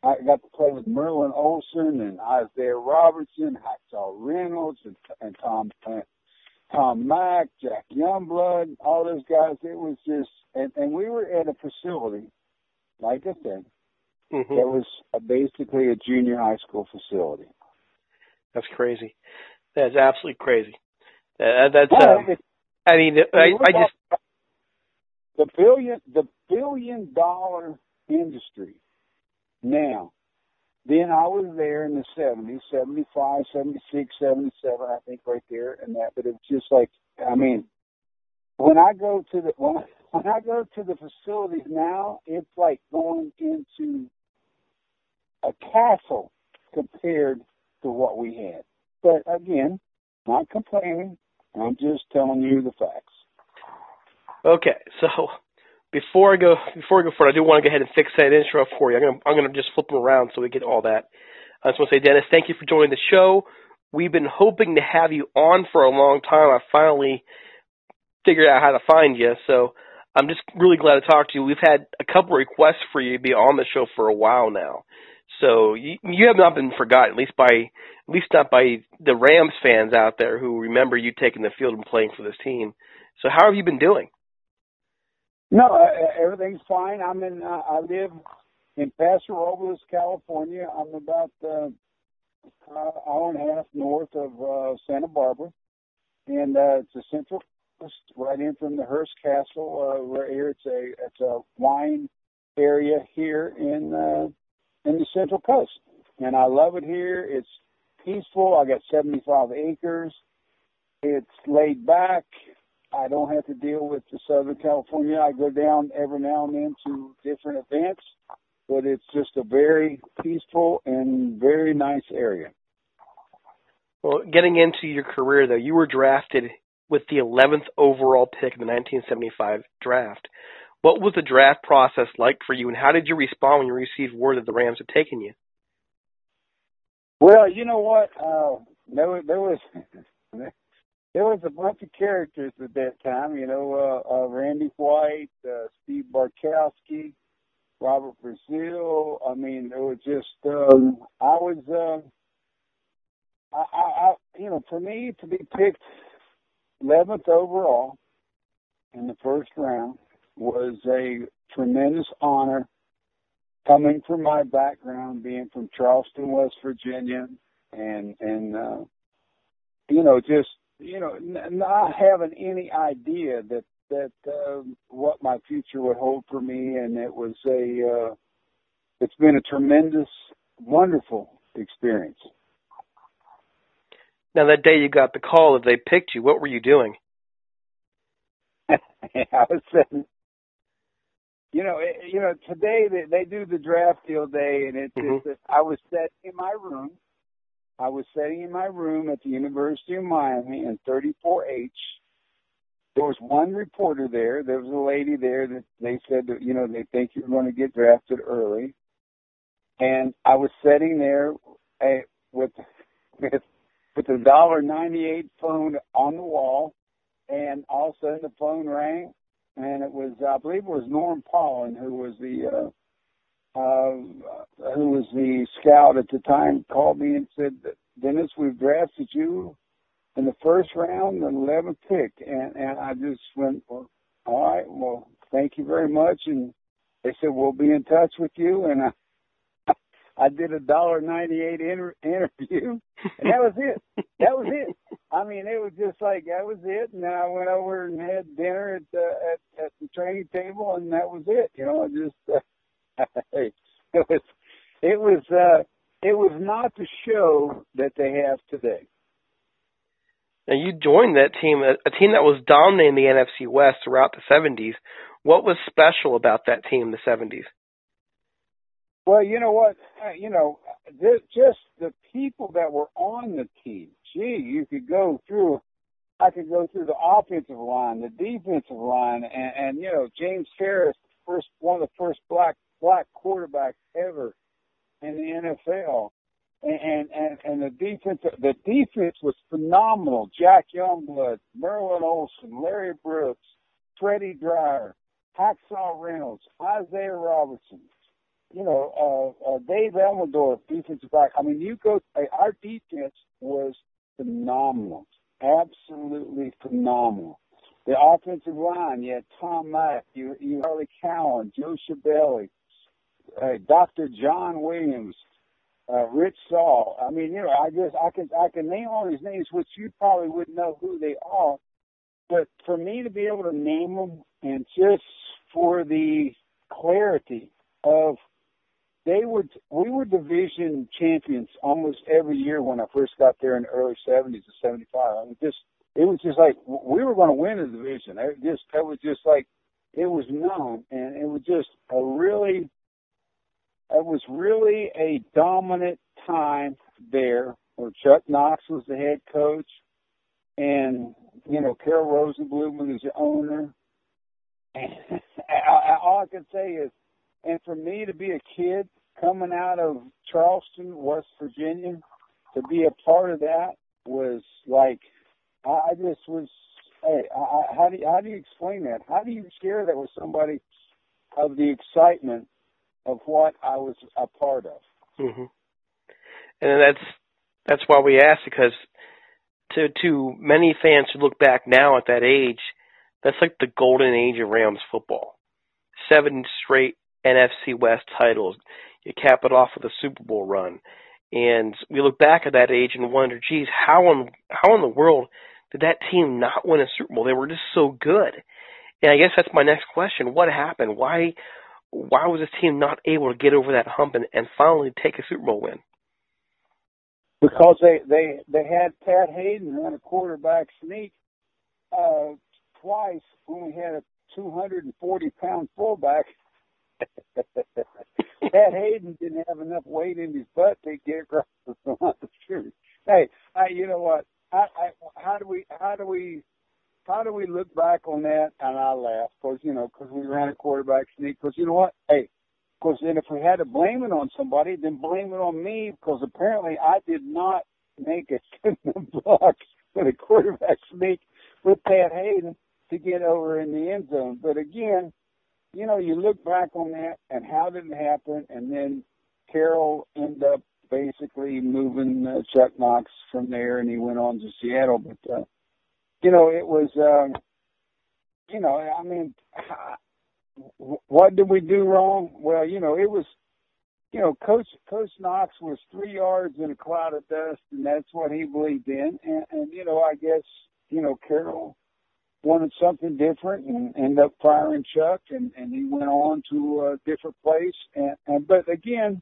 I got to play with Merlin Olsen and Isiah Robertson, Hacksaw Reynolds, and, and Tom Tom Mack, Jack Youngblood, all those guys. It was just, and, and we were at a facility, like I said, mm-hmm. that was a, basically a junior high school facility. That's crazy. That's absolutely crazy. Uh, that's. Um, I mean, I, I just the billion the billion dollar industry now then I was there in the 70s, 75, 76, 77, I think right there and that. But it's just like, I mean, when I go to the, when I, when I go to the facilities now, it's like going into a castle compared to what we had. But again, not complaining. I'm just telling you the facts. Okay, so before I go before I go forward, I do want to go ahead and fix that intro for you. I'm gonna I'm gonna just flip them around so we get all that. I just want to say, Dennis, thank you for joining the show. We've been hoping to have you on for a long time. I finally figured out how to find you, so I'm just really glad to talk to you. We've had a couple requests for you to be on the show for a while now, so you, you have not been forgotten, at least by at least not by the Rams fans out there who remember you taking the field and playing for this team. So how have you been doing? No, uh, everything's fine. I'm in. Uh, I live in Paso Robles, California. I'm about uh, uh, hour and a half north of uh, Santa Barbara, and uh, it's a central coast, right in from the Hearst Castle. Uh, right here, it's a it's a wine area here in uh, in the Central Coast, and I love it here. It's peaceful. I got 75 acres. It's laid back. I don't have to deal with the Southern California. I go down every now and then to different events, but it's just a very peaceful and very nice area. Well, getting into your career though, you were drafted with the 11th overall pick in the 1975 draft. What was the draft process like for you, and how did you respond when you received word that the Rams had taken you? Well, you know what? Uh, there, there was there was a bunch of characters at that time. You know, uh, uh, Randy White, uh, Steve Bartkowski, Robert Brazile. I mean, it was just um, I was. Uh, I, I, I, you know, for me to be picked 11th overall, in the first round was a tremendous honor coming from my background, being from Charleston, West Virginia, and and uh, you know just you know n- not having any idea that that uh, what my future would hold for me, and it was a uh, it's been a tremendous, wonderful experience. Now that day you got the call that they picked you, what were you doing? I was sitting. You know, it, you know. Today they, they do the draft field day, and it's. Mhm. it's I was sitting in my room. I was sitting in my room at the University of Miami in 34H. There was one reporter there. There was a lady there that they said that you know they think you're going to get drafted early, and I was sitting there uh, with with with the dollar ninety eight phone on the wall, and all of a sudden the phone rang, and it was I believe it was Norm Pollom who was the uh, who was the scout at the time called me and said, Dennis, we've drafted you in the first round, the 11th pick, and and I just went, well, all right, well, thank you very much, and they said we'll be in touch with you, and I. I did a dollar ninety eight inter- interview, and that was it. That was it. I mean, it was just like that was it. And then I went over and had dinner at the at, at the training table, and that was it. You know, I just uh, it was it was uh, it was not the show that they have today. Now you joined that team, a, a team that was dominating the NFC West throughout the 70s. What was special about that team in the 70s? Well, you know what? Uh, you know, just the people that were on the team. Gee, you could go through. I could go through the offensive line, the defensive line, and, and you know, James Harris, first one of the first black black quarterbacks ever in the NFL. And and and the defense the defense was phenomenal. Jack Youngblood, Merlin Olsen, Larry Brooks, Freddie Dryer, Hacksaw Reynolds, Isiah Robertson, you know, uh, uh, Dave Elmendorf, defensive back. I mean, you go. Uh, our defense was phenomenal, absolutely phenomenal. The offensive line, you had Tom Mack, you you Charlie Cowan, Joe Scibelli, uh, Dr. John Williams, uh, Rich Saul. I mean, you know, I just I can I can name all these names, which you probably wouldn't know who they are. But for me to be able to name them, and just for the clarity of they were we were division champions almost every year when I first got there in the early seventies to seventy five. I mean just it was just like we were gonna win the division. It just it was just like it was known and it was just a really it was really a dominant time there where Chuck Knox was the head coach and you know, Carroll Rosenblumen was the owner. And all I can say is and for me to be a kid coming out of Charleston, West Virginia, to be a part of that was like I just was. Hey, I, how do you, how do you explain that? How do you share that with somebody of the excitement of what I was a part of? Mm-hmm. And that's that's why we asked because to to many fans who look back now at that age, that's like the golden age of Rams football. Seven straight NFC West titles. You cap it off with a Super Bowl run. And we look back at that age and wonder, geez, how in how in the world did that team not win a Super Bowl? They were just so good. And I guess that's my next question. What happened? Why why was this team not able to get over that hump and, and finally take a Super Bowl win? Because they they they had Pat Haden run a quarterback sneak uh, twice when we had a 240 pound fullback Pat Haden didn't have enough weight in his butt to get across the line. Hey, I, you know what? I, I, how do we, how do we, how do we look back on that? And I laugh because you know because we ran a quarterback sneak. Because you know what? Hey, because then if we had to blame it on somebody, then blame it on me because apparently I did not make a block with a quarterback sneak with Pat Haden to get over in the end zone. But again, you know, you look back on that and how it did it happen, and then Carroll ended up basically moving uh, Chuck Knox from there, and he went on to Seattle. But uh, you know, it was um, you know, I mean, what did we do wrong? Well, you know, it was, you know, Coach Coach Knox was three yards in a cloud of dust, and that's what he believed in. And, and you know, I guess, you know, Carroll wanted something different and ended up firing Chuck, and and he went on to a different place. And, and but again,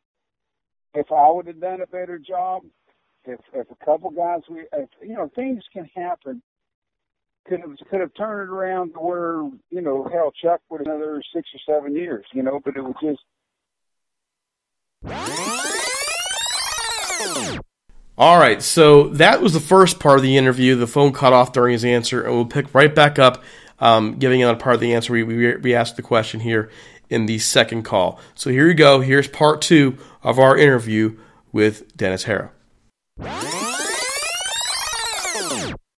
if I would have done a better job, if if a couple guys we, if, you know, things can happen could have could have turned it around to where you know hell Chuck would have another six or seven years, you know, but it was just. All right, so that was the first part of the interview. The phone cut off during his answer, and we'll pick right back up, um, giving another part of the answer. We, we, we asked the question here in the second call. So here you go. Here's part two of our interview with Dennis Harrah.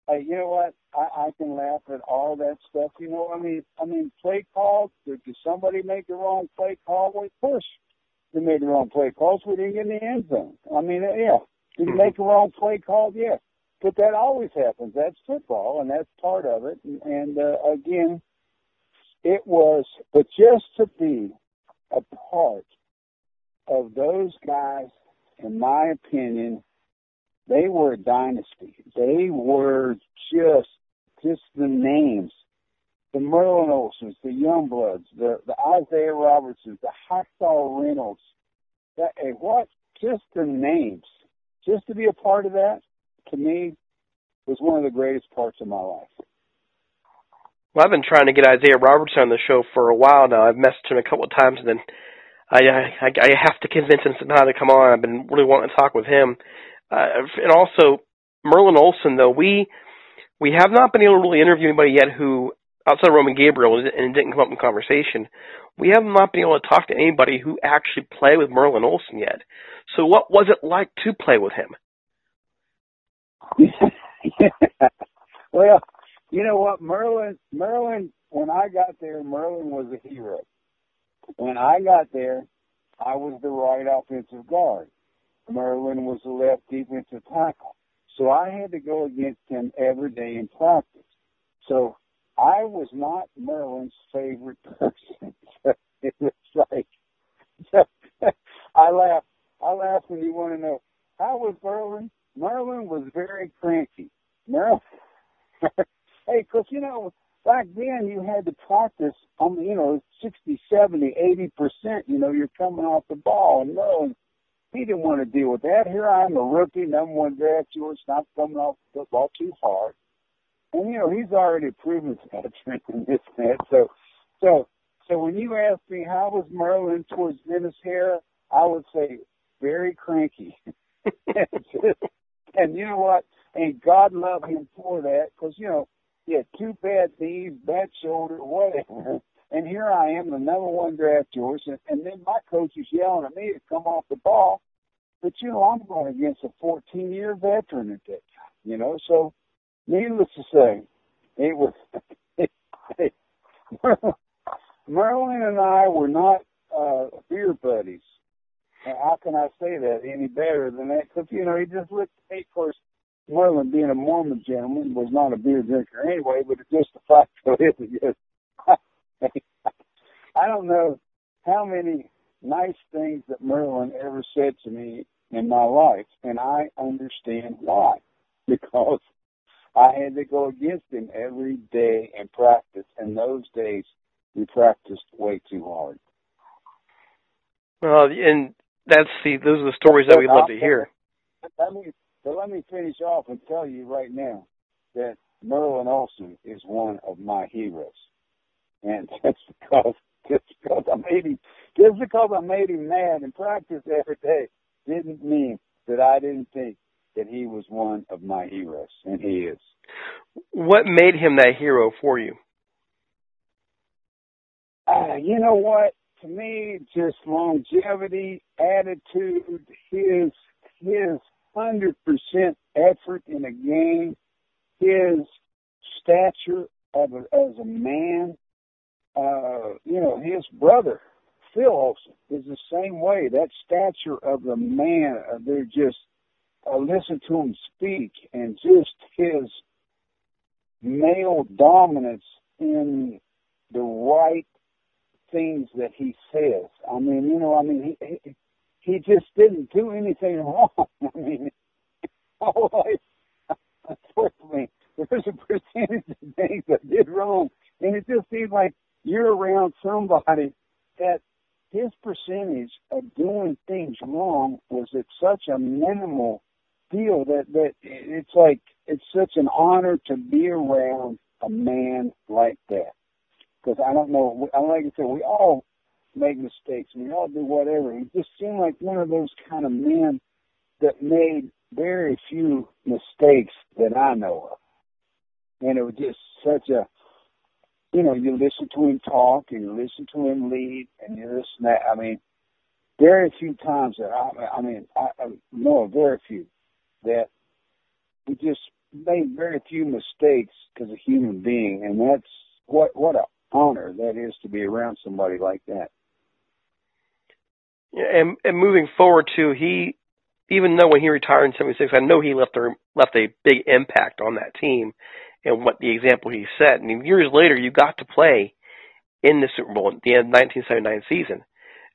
Hey, you know what? I, I can laugh at all that stuff. You know, I mean, I mean, play calls. Did, did somebody make the wrong play call? Well, of course, they made the wrong play calls. We didn't get in the end zone. I mean, uh, yeah, did you make the wrong play call? Yeah, but that always happens. That's football, and that's part of it. And, and uh, again, it was, but just to be a part of those guys, in my opinion, they were a dynasty. They were just just the names. The Merlin Olsons, the Youngbloods, the the Isiah Robertsons, the Hacksaw Reynolds. That hey, what? Just the names. Just to be a part of that, to me, was one of the greatest parts of my life. Well, I've been trying to get Isiah Robertson on the show for a while now. I've messaged him a couple of times, and then I I, I have to convince him somehow to come on. I've been really wanting to talk with him. Uh, and also Merlin Olsen, though we we have not been able to really interview anybody yet who outside of Roman Gabriel and it didn't come up in conversation. We have not been able to talk to anybody who actually played with Merlin Olsen yet. So, what was it like to play with him? well, you know what, Merlin, Merlin, when I got there, Merlin was a hero. When I got there, I was the right offensive guard. Merlin was the left defensive tackle. So I had to go against him every day in practice. So I was not Merlin's favorite person. it was like I laugh. I laugh when you want to know how was Merlin. Merlin was very cranky. Merlin, hey, cause you know back then you had to practice on you know sixty, seventy, eighty percent. You know you're coming off the ball, and Merlin he didn't want to deal with that. Here I am, a rookie, number one draft choice, not coming off the football too hard. And you know, he's already proven that in this net. So so so when you ask me how was Merlin towards Dennis Harrah, I would say very cranky. and you know what? And God love him for that, because you know he had two bad knees, bad shoulder, whatever. And here I am, the number one draft choice, and, and then my coach is yelling at me to come off the ball. But you know, I'm going against a 14 year veteran at that time, you know. So, needless to say, it was Merlin and I were not uh, beer buddies. And how can I say that any better than that? Because you know, he just looked. Of course, Merlin, being a Mormon gentleman, was not a beer drinker anyway. But it's just the fact of it is, I don't know how many nice things that Merlin ever said to me in my life, and I understand why. Because I had to go against him every day and practice, and those days we practiced way too hard. Well, and that's the those are the stories that we love to hear. Let me, but let me finish off and tell you right now that Merlin Olsen is one of my heroes, and that's because just because I made him just because I made him mad in practice every day didn't mean that I didn't think that he was one of my heroes, and he is. What made him that hero for you? Uh, you know what? To me, just longevity, attitude, his his hundred percent effort in a game, his stature of a, as a man. Uh, you know, his brother Phil Olsen is the same way. That stature of the man, uh, they're just uh, listen to him speak and just his male dominance in the right things that he says. I mean, you know, I mean, he he, he just didn't do anything wrong. I mean, always, unfortunately, there's a percentage of things that did wrong, and it just seems like you're around somebody that his percentage of doing things wrong was at such a minimal deal that that it's like it's such an honor to be around a man like that. Because I don't know, I like I said, we all make mistakes. We all do whatever. He just seemed like one of those kind of men that made very few mistakes that I know of. And it was just such a, you know, you listen to him talk and you listen to him lead and you listen that. I mean, very few times that I, I mean, I, I know very few that he just made very few mistakes as a human being, and that's what what a honor that is to be around somebody like that. Yeah, and and moving forward too, he even though when he retired in '76, I know he left a left a big impact on that team and what the example he set. And years later, you got to play in the Super Bowl at the end of the 1979 season.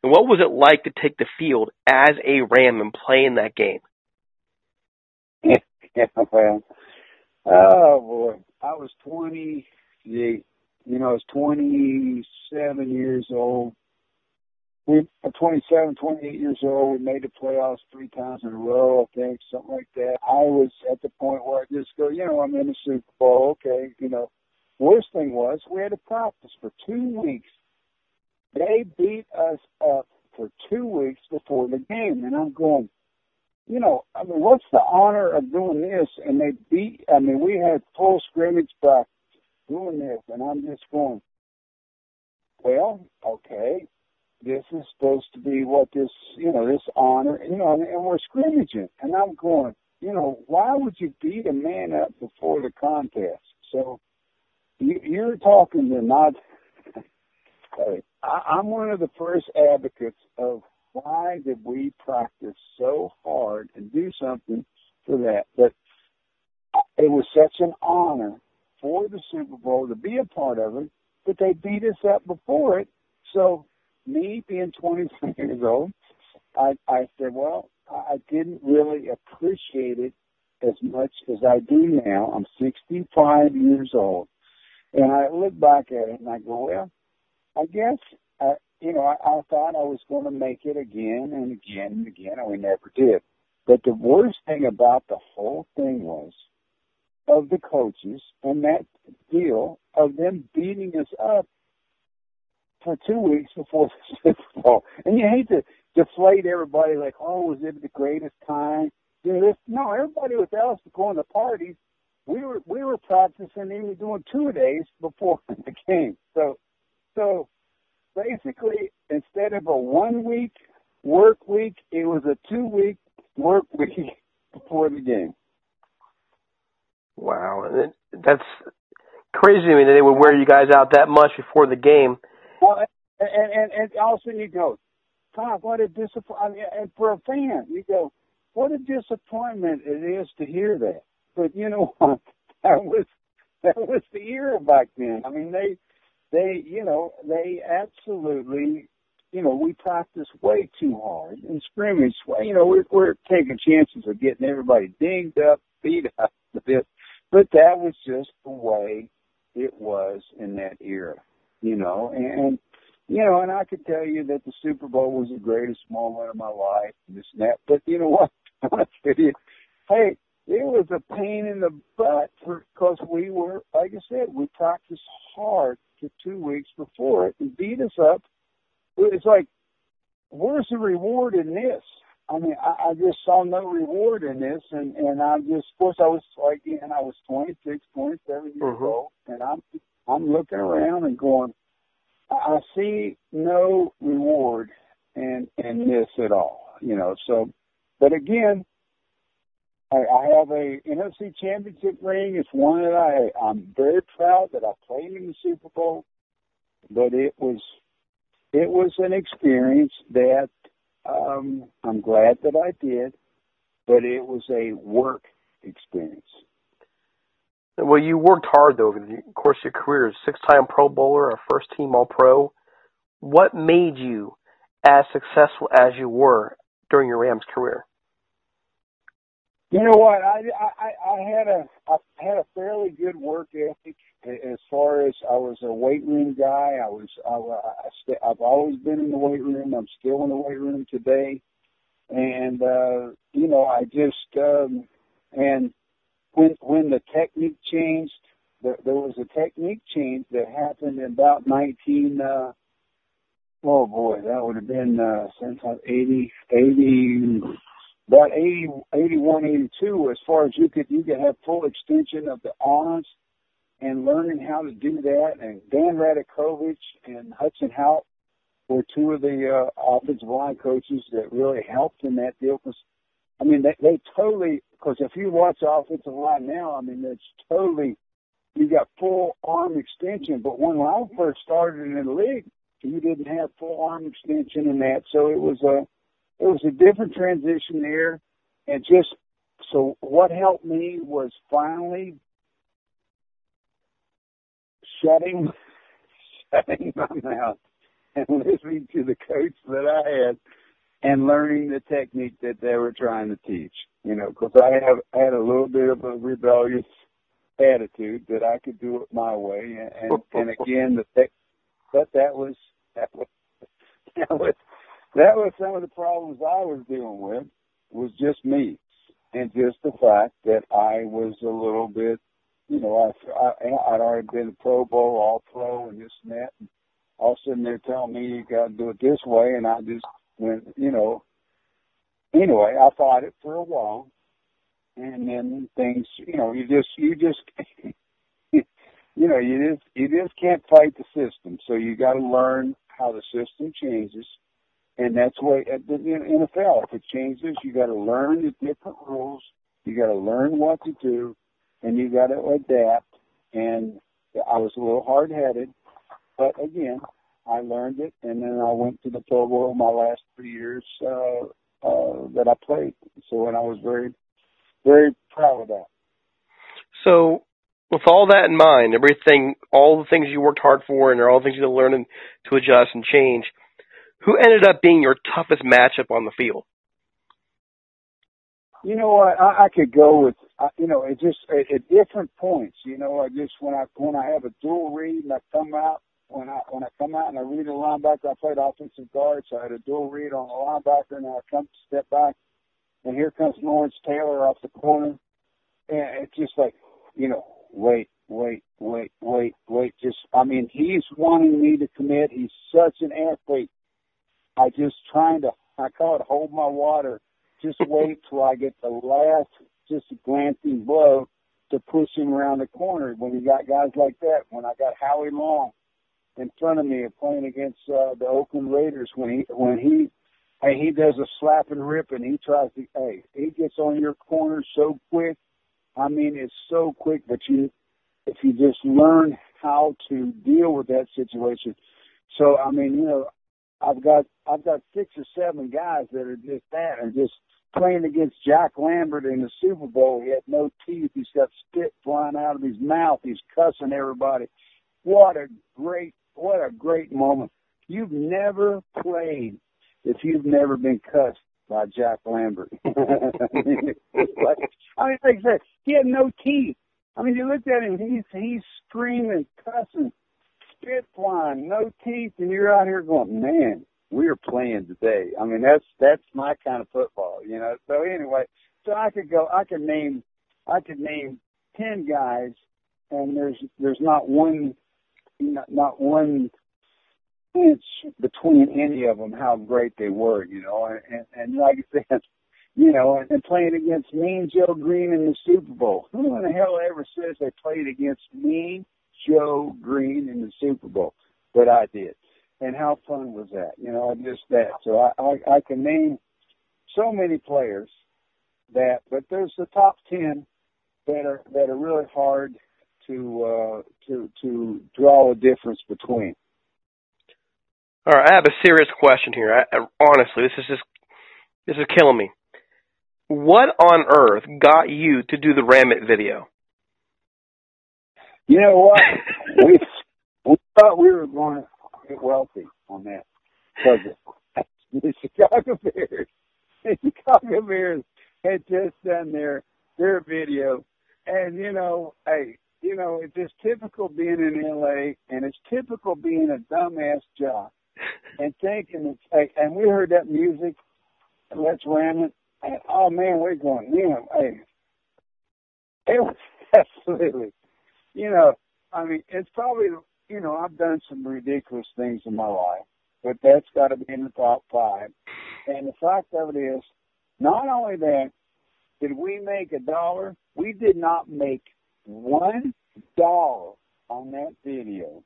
And what was it like to take the field as a Ram and play in that game? yeah, well, oh boy, I was 20. You know, I was 27 years old. We, 27, 28 years old. We made the playoffs three times in a row, I think, something like that. I was at the point where I just go, you know, I'm in the Super Bowl. Okay, you know. Worst thing was we had to practice for two weeks. They beat us up for two weeks before the game, and I'm going, you know, I mean, what's the honor of doing this? And they beat, I mean, we had full scrimmage practice doing this, and I'm just going, well, okay, this is supposed to be what this, you know, this honor, you know, and, and we're scrimmaging. And I'm going, you know, why would you beat a man up before the contest? So you, you're talking to not, I, I'm one of the first advocates of why did we practice so hard and do something for that? But it was such an honor for the Super Bowl to be a part of it, but they beat us up before it. So me being 23 years old, I, I said, well, I didn't really appreciate it as much as I do now. I'm 65 years old. And I look back at it and I go, well, I guess uh, you know, I, I thought I was going to make it again and again and again, and we never did. But the worst thing about the whole thing was of the coaches and that deal of them beating us up for two weeks before the Super Bowl. And you hate to deflate everybody like, oh, was it the greatest time? You know, this, no, everybody was else going to parties. We were we were practicing even doing two days before the game. So so basically instead of a one week work week, it was a two week work week before the game. Wow, that's crazy to me that they would wear you guys out that much before the game. And and, and all of a sudden you go, God, what a disappointment! I mean, And for a fan, you go, what a disappointment it is to hear that. But you know what? That was that was the era back then. I mean, they they, you know, they absolutely, you know, we practice way too hard and scrimmage. You know, we're, we're taking chances of getting everybody dinged up, beat up a bit, but that was just the way it was in that era, you know, and, you know, and I could tell you that the Super Bowl was the greatest moment of my life, and this and that. But you know what? You, hey, it was a pain in the butt because we were, like I said, we practiced hard for two weeks before it and beat us up. It's like, where's the reward in this? I mean, I, I just saw no reward in this, and and I just, of course, I was like, and I was 26, 27 years mm-hmm. old, and I'm I'm looking around and going, I see no reward in in this at all, you know. So, but again, I, have a NFC Championship ring. It's one that I I'm very proud that I played in the Super Bowl, but it was it was an experience that um, I'm glad that I did, but it was a work experience. Well, you worked hard though. Of course, your career is six-time Pro Bowler, a first-team All-Pro. What made you as successful as you were during your Rams career? You know what? I I I had a I had a fairly good work ethic as far as I was a weight room guy. I was I, I st- I've always been in the weight room. I'm still in the weight room today, and uh, you know I just um, and when when the technique changed, there, there was a technique change that happened in about 19. Uh, oh boy, that would have been uh, since 80 80 about 80, 81, 82, as far as you could, you could have full extension of the arms and learning how to do that. And Dan Radakovich and Hudson Houck were two of the uh, offensive line coaches that really helped in that deal. Cause, I mean, they, they totally, because if you watch offensive line now, I mean, it's totally, you got full arm extension. But when I first started in the league, you didn't have full arm extension in that. So it was a, it was a different transition there. And just so what helped me was finally shutting shutting my mouth and listening to the coach that I had and learning the technique that they were trying to teach. You know, because I have I had a little bit of a rebellious attitude that I could do it my way, and and, and again, the tech, but that was that was that was that was some of the problems I was dealing with was just me and just the fact that I was a little bit, you know, I, I I'd already been a Pro Bowl, All Pro, and this and that. And all of a sudden they're telling me you got to do it this way, and I just went, you know. Anyway, I fought it for a while, and then things, you know, you just you just. you know, you just you just can't fight the system. So you got to learn how the system changes and that's why at the NFL, if it changes, you got to learn the different rules. You got to learn what to do, and you got to adapt. And I was a little hard headed, but again, I learned it, and then I went to the Pro Bowl my last three years uh, uh, that I played. So, and I was very, very proud of that. So, with all that in mind, everything, all the things you worked hard for, and all the things you learned to adjust and change who ended up being your toughest matchup on the field? You know what? I, I could go with you know it just at, at different points. You know, I just when I when I have a dual read and I come out when I when I come out and I read a linebacker, I played offensive guard, so I had a dual read on the linebacker, and I come step back, and here comes Lawrence Taylor off the corner, and it's just like, you know, wait, wait, wait, wait, wait. Just I mean, he's wanting me to commit. He's such an athlete. I just trying to, I call it hold my water. Just wait till I get the last, just glancing blow to push him around the corner. When you got guys like that, when I got Howie Long in front of me playing against uh, the Oakland Raiders, when he when he hey he does a slap and rip and he tries to hey he gets on your corner so quick. I mean it's so quick, but you if you just learn how to deal with that situation. So I mean you know I've got I've got six or seven guys that are just that and just playing against Jack Lambert in the Super Bowl. He had no teeth. He's got spit flying out of his mouth. He's cussing everybody. What a great what a great moment. You've never played if you've never been cussed by Jack Lambert. I mean, like, I said, he had no teeth. I mean, you looked at him, he's he's screaming, cussing, spit flying, no teeth, and you're out here going, man, we are playing today. I mean, that's that's my kind of football, you know. So anyway, so I could go, I could name, I could name ten guys, and there's there's not one, not, not one inch between any of them how great they were, you know. And and, and like I said, you know, and, and playing against Mean Joe Greene in the Super Bowl. Who in the hell ever says they played against Mean Joe Greene in the Super Bowl, but I did. And how fun was that? You know, just that. So I, I, I can name so many players that, but there's the top ten that are that are really hard to uh, to to draw a difference between. All right, I have a serious question here. I, I, honestly, this is just this is killing me. What on earth got you to do the Ramit video? You know what? we we thought we were going to get wealthy on that because the Chicago Bears, the Chicago Bears had just done their their video, and you know, hey, you know, it's just typical being in LA, and it's typical being a dumbass jock, and thinking it's like, and we heard that music, let's ram it, and oh man, we're going, you know, hey, it was absolutely, you know, I mean, it's probably, you know, I've done some ridiculous things in my life, but that's got to be in the top five. And the fact of it is, not only that, did we make a dollar? We did not make one dollar on that video.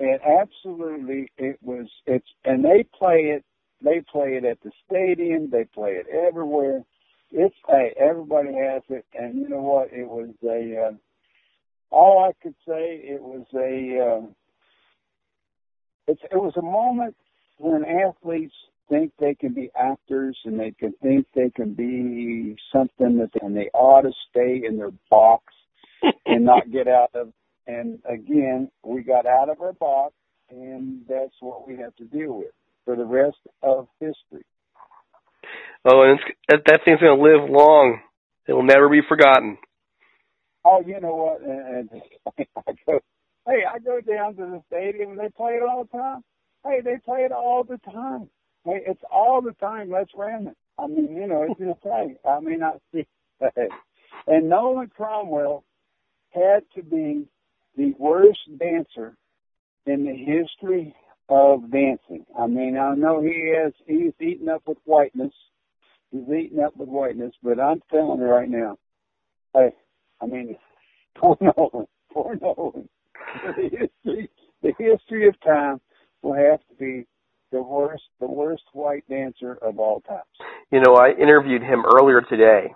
And absolutely, it was. It's and they play it. They play it at the stadium. They play it everywhere. It's hey, everybody has it. And you know what? It was a. Uh, all I could say, it was a. Uh, it's it was a moment when athletes think they can be actors and they can think they can be something that and they ought to stay in their box and not get out of and again we got out of our box and that's what we have to deal with for the rest of history. Oh, and it's, that, that thing's going to live long. It will never be forgotten. Oh, you know what? And, and I go, hey, I go down to the stadium and they play it all the time. Hey, they play it all the time. Hey, it's all the time. Let's ram it. I mean, you know, it's just thing. I mean, I see. and Nolan Cromwell had to be the worst dancer in the history of dancing. I mean, I know he has he's eaten up with whiteness. He's eaten up with whiteness, but I'm telling you right now, hey, I mean, poor Nolan, poor Nolan. The history, the history of time will have to be the worst, the worst white dancer of all time. You know, I interviewed him earlier today,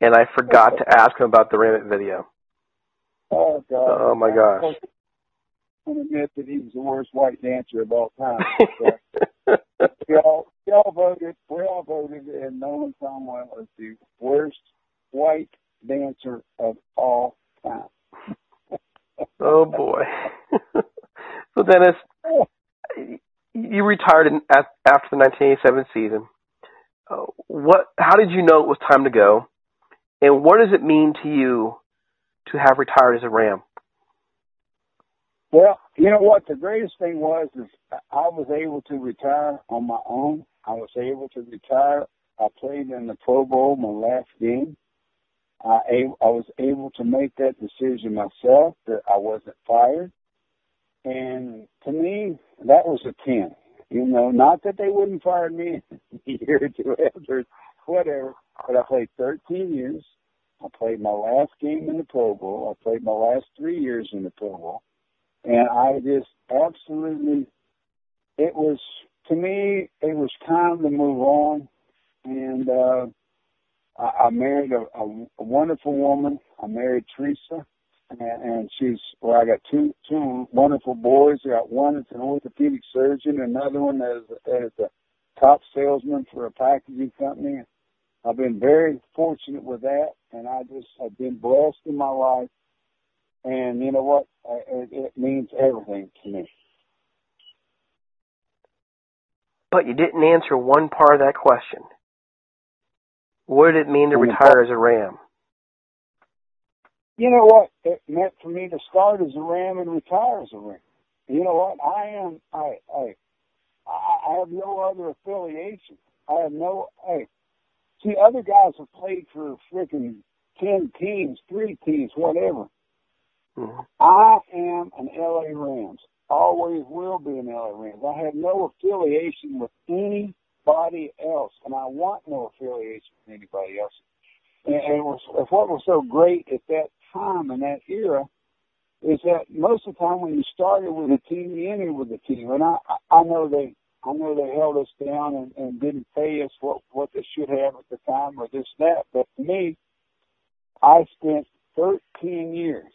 and I forgot to ask him about the Ramit video. Oh God! Oh my gosh! I admit that he was the worst white dancer of all time. we all we all voted. We all voted, and Nolan Cromwell was the worst white dancer of all time. oh boy! so Dennis, you retired in, at, after the 1987 season. Uh, what? How did you know it was time to go? And what does it mean to you to have retired as a Ram? Well, you know what? The greatest thing was is I was able to retire on my own. I was able to retire. I played in the Pro Bowl my last game. I, I was able to make that decision myself that I wasn't fired. And to me, that was a 10. You know, not that they wouldn't fire me a year or two after, whatever, but I played 13 years. I played my last game in the Pro Bowl. I played my last three years in the Pro Bowl. And I just absolutely, it was, to me, it was time to move on. And, uh, I, I married a, a, a wonderful woman. I married Teresa and, and she's well. I got two two wonderful boys. I got one that's an orthopedic surgeon, another one that is, that is a top salesman for a packaging company. I've been very fortunate with that, and I just have been blessed in my life. And you know what? It, it means everything to me. But you didn't answer one part of that question. What did it mean to retire as a Ram? you know what? It meant for me to start as a Ram and retire as a Ram. You know what? I am. I. I. I have no other affiliation. I have no. Hey, see, other guys have played for freaking ten teams, three teams, whatever. Mm-hmm. I am an LA Rams. Always will be an LA Rams. I have no affiliation with anybody else, and I want no affiliation with anybody else. And, and it was, what was so great at that time in that era is that most of the time when you started with a team, you ended with a team. And I, I know they, I know they held us down and, and didn't pay us what what they should have at the time or this that. But to me, I spent 13 years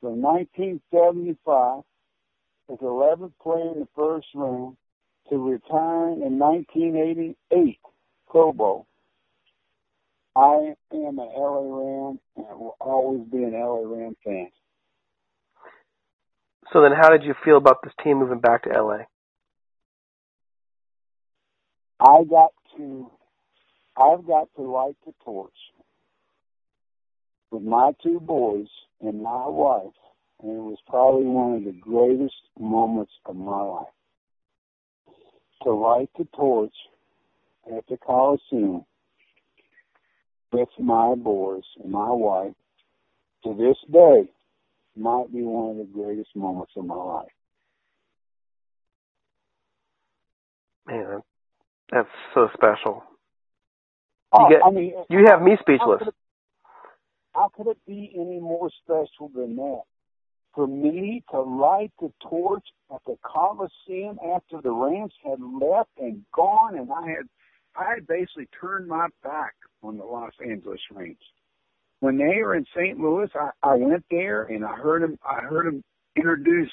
from 1975 as 11th player in the first round to retiring in 1988 Pro Bowl I am an LA Ram and will always be an LA Ram fan. So then, how did you feel about this team moving back to LA? I got to, I've got to light the torch with my two boys and my wife, and it was probably one of the greatest moments of my life. To light the torch at the Coliseum with my boys and my wife to this day might be one of the greatest moments of my life. Man, that's so special. Oh, you get, I mean, you have me speechless. How could, it, how could it be any more special than that? For me to light the torch at the Coliseum after the Rams had left and gone, and I had, I had basically turned my back on the Los Angeles Rams. When they were in St. Louis, I, I went there and I heard them. I heard them introduce.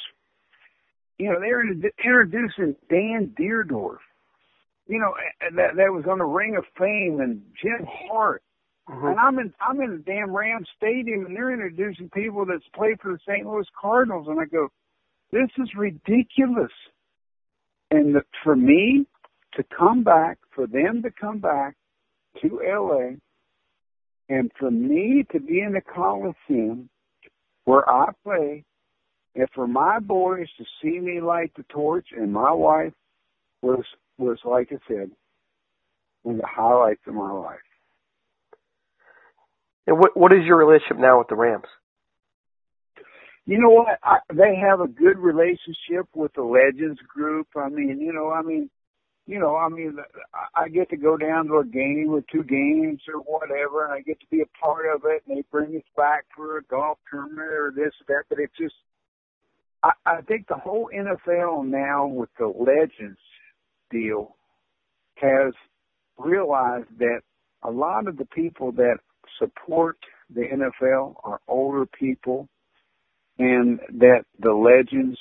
You know, they were introducing Dan Dierdorf. You know, that that was on the Ring of Fame and Jim Hart. Mm-hmm. And I'm in I'm in the damn Rams Stadium, and they're introducing people that's played for the St. Louis Cardinals, and I go, this is ridiculous. And the, for me to come back, for them to come back to LA, and for me to be in the Coliseum where I play, and for my boys to see me light the torch, and my wife was was like I said, one of the highlights of my life. And what what is your relationship now with the Rams? You know what? I, they have a good relationship with the Legends group. I mean, you know, I mean, you know, I mean, I get to go down to a game or two games or whatever, and I get to be a part of it. And they bring us back for a golf tournament or this or that. But it's just, I, I think the whole NFL now with the Legends deal has realized that a lot of the people that support the NFL are older people and that the legends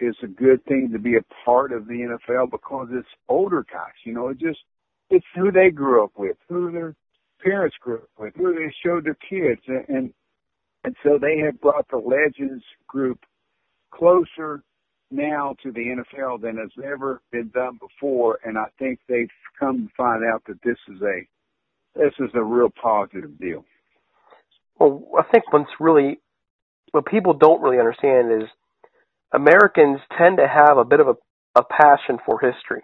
is a good thing to be a part of the NFL because it's older guys, you know, it just it's who they grew up with, who their parents grew up with, who they showed their kids and and so they have brought the legends group closer now to the NFL than has ever been done before and I think they've come to find out that this is a this is a real positive deal. Well, I think what's really what people don't really understand is Americans tend to have a bit of a, a passion for history,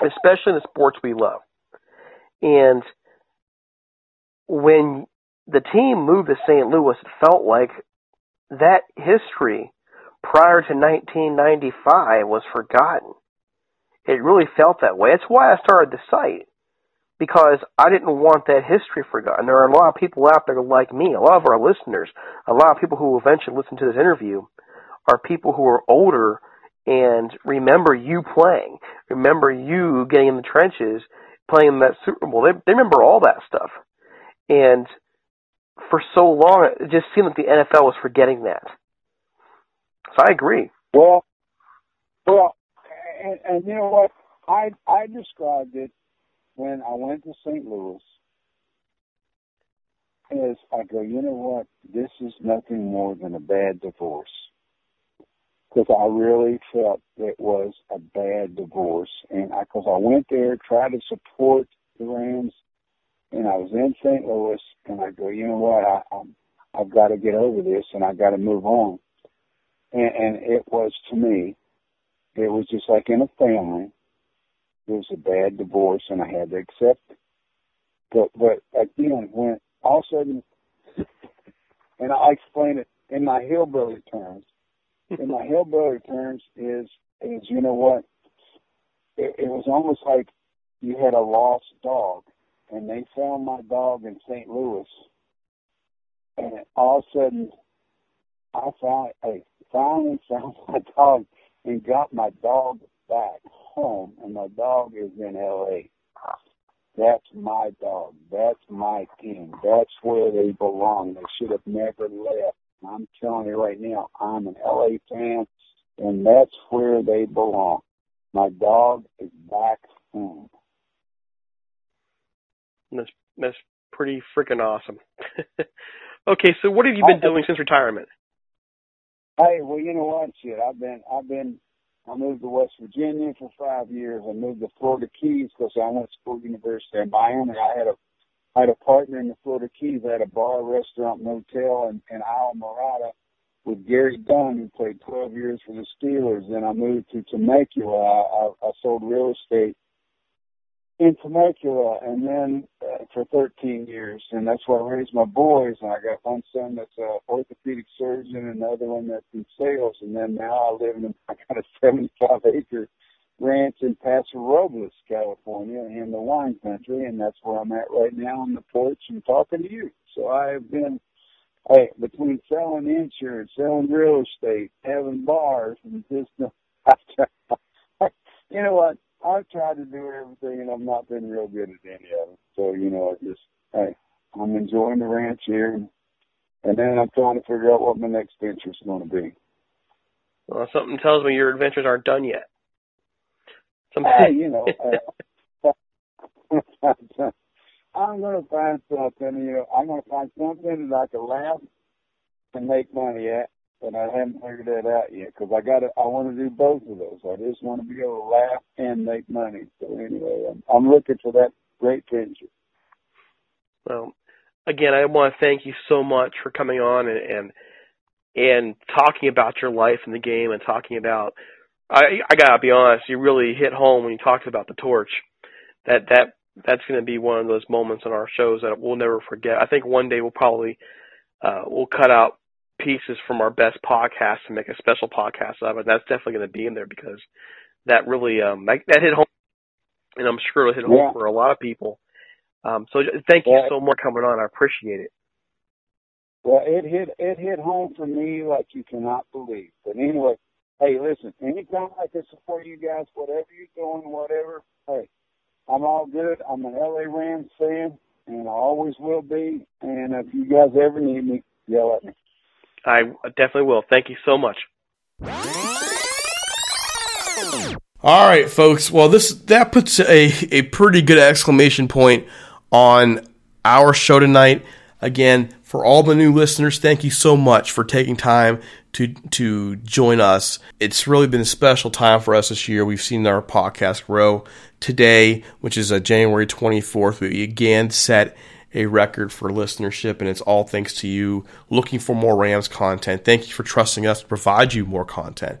especially in the sports we love. And when the team moved to St. Louis, it felt like that history prior to 1995 was forgotten. It really felt that way. That's why I started the site because I didn't want that history forgotten. There are a lot of people out there like me, a lot of our listeners, a lot of people who eventually listen to this interview are people who are older and remember you playing, remember you getting in the trenches, playing that Super Bowl. They, they remember all that stuff. And for so long, it just seemed like the NFL was forgetting that. So I agree. Well, well, and, and you know what? I I described it when I went to St. Louis is I go, you know what? This is nothing more than a bad divorce. Because I really felt it was a bad divorce. And because I, I went there, tried to support the Rams, and I was in St. Louis, and I go, you know what? I, I'm, I've got to get over this, and I got to move on. And, and it was to me, it was just like in a family it was a bad divorce and I had to accept it. But but again, when all of a sudden, and I explain it in my hillbilly terms. In my hillbilly terms, is is you know what? It, it was almost like you had a lost dog, and they found my dog in St. Louis, and all of a sudden, I found I finally found my dog and got my dog back home and my dog is in LA. That's my dog. That's my team. That's where they belong. They should have never left. I'm telling you right now, I'm an LA fan, and that's where they belong. My dog is back home. That's that's pretty freaking awesome. okay, so what have you been doing since retirement? Hey, well, you know what? Shit, I've been, I've been, I moved to West Virginia for five years. I moved to Florida Keys because I went to school University of Miami. I had a, I had a partner in the Florida Keys. I had a bar, restaurant, motel in, in Islamorada with Gary Dunn, who played 12 years for the Steelers. Then I moved to Temecula. I, I, I sold real estate in Temecula, and then uh, for 13 years, and that's where I raised my boys. And I got one son that's a orthopedic surgeon, and another one that's in sales. And then now I live in I got a 75 acre ranch in Paso Robles, California, in the wine country, and that's where I'm at right now on the porch and talking to you. So I have been hey, between selling insurance, selling real estate, having bars, and just you know what? I've tried to do everything, and I've not been real good at any of it. So you know, I just hey, I'm enjoying the ranch here, and, and then I'm trying to figure out what my next venture is going to be. Well, something tells me your adventures aren't done yet. Something... Hey, you know. uh, I'm going to find something, you know, I'm going to find something that I can laugh and make money at, and I haven't figured that out yet because I got to, I want to do both of those. I just want to be able to laugh and make money. So anyway, I'm, I'm looking for that great venture. Well, again, I want to thank you so much for coming on and, and and talking about your life in the game and talking about I I gotta be honest, you really hit home when you talked about the torch. That that that's going to be one of those moments in our shows that we'll never forget. I think one day we'll probably uh, we'll cut out pieces from our best podcast and make a special podcast of it. That's definitely going to be in there because that really um that, that hit home, and I'm sure it'll hit home yeah. for a lot of people. Um, so thank you so much for coming on. I appreciate it. Well, it hit it hit home for me like you cannot believe. But anyway, hey, listen, anytime I can support you guys, whatever you're doing, whatever, hey, I'm all good. I'm an LA Rams fan, and I always will be. And if you guys ever need me, yell at me. I definitely will. Thank you so much. All right, folks. Well, this that puts a, a pretty good exclamation point on our show tonight. Again, for all the new listeners, thank you so much for taking time to to join us. It's really been a special time for us this year. We've seen our podcast grow. Today, which is a January 24th, we again set a record for listenership, and it's all thanks to you looking for more Rams content. Thank you for trusting us to provide you more content.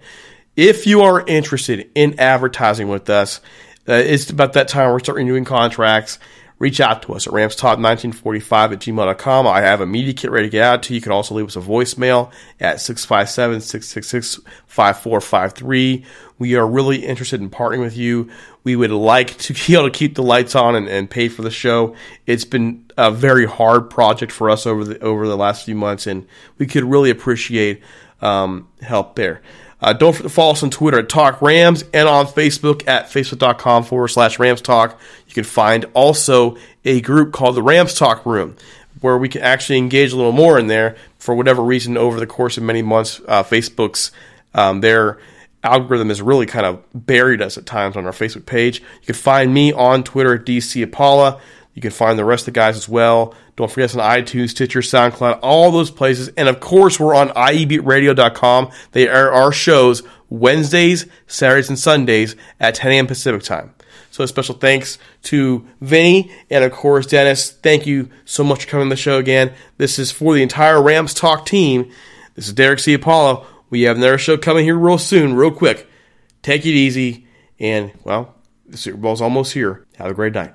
If you are interested in advertising with us, uh, it's about that time we're starting renewing contracts reach out to us at ramstalk1945 at gmail.com. I have a media kit ready to get out to you. Can also leave us a voicemail at 657-666-5453. We are really interested in partnering with you. We would like to be able to keep the lights on and, and pay for the show. It's been a very hard project for us over the over the last few months, and we could really appreciate um, help there. Uh, don't forget to follow us on Twitter at Talk Rams and on Facebook at facebook.com forward slash Rams Talk. You can find also a group called the Rams Talk Room where we can actually engage a little more in there. For whatever reason, over the course of many months, uh, Facebook's um, their algorithm has really kind of buried us at times on our Facebook page. You can find me on Twitter at DC Apollo. You can find the rest of the guys as well. Don't forget us on iTunes, Stitcher, SoundCloud, all those places. And of course, we're on IEBeatRadio.com. They air our shows Wednesdays, Saturdays, and Sundays at 10 a.m. Pacific time. So a special thanks to Vinny and of course Dennis. Thank you so much for coming to the show again. This is for the entire Rams Talk team. This is Derek Ciapala. We have another show coming here real soon, real quick. Take it easy, and well, the Super Bowl's almost here. Have a great night.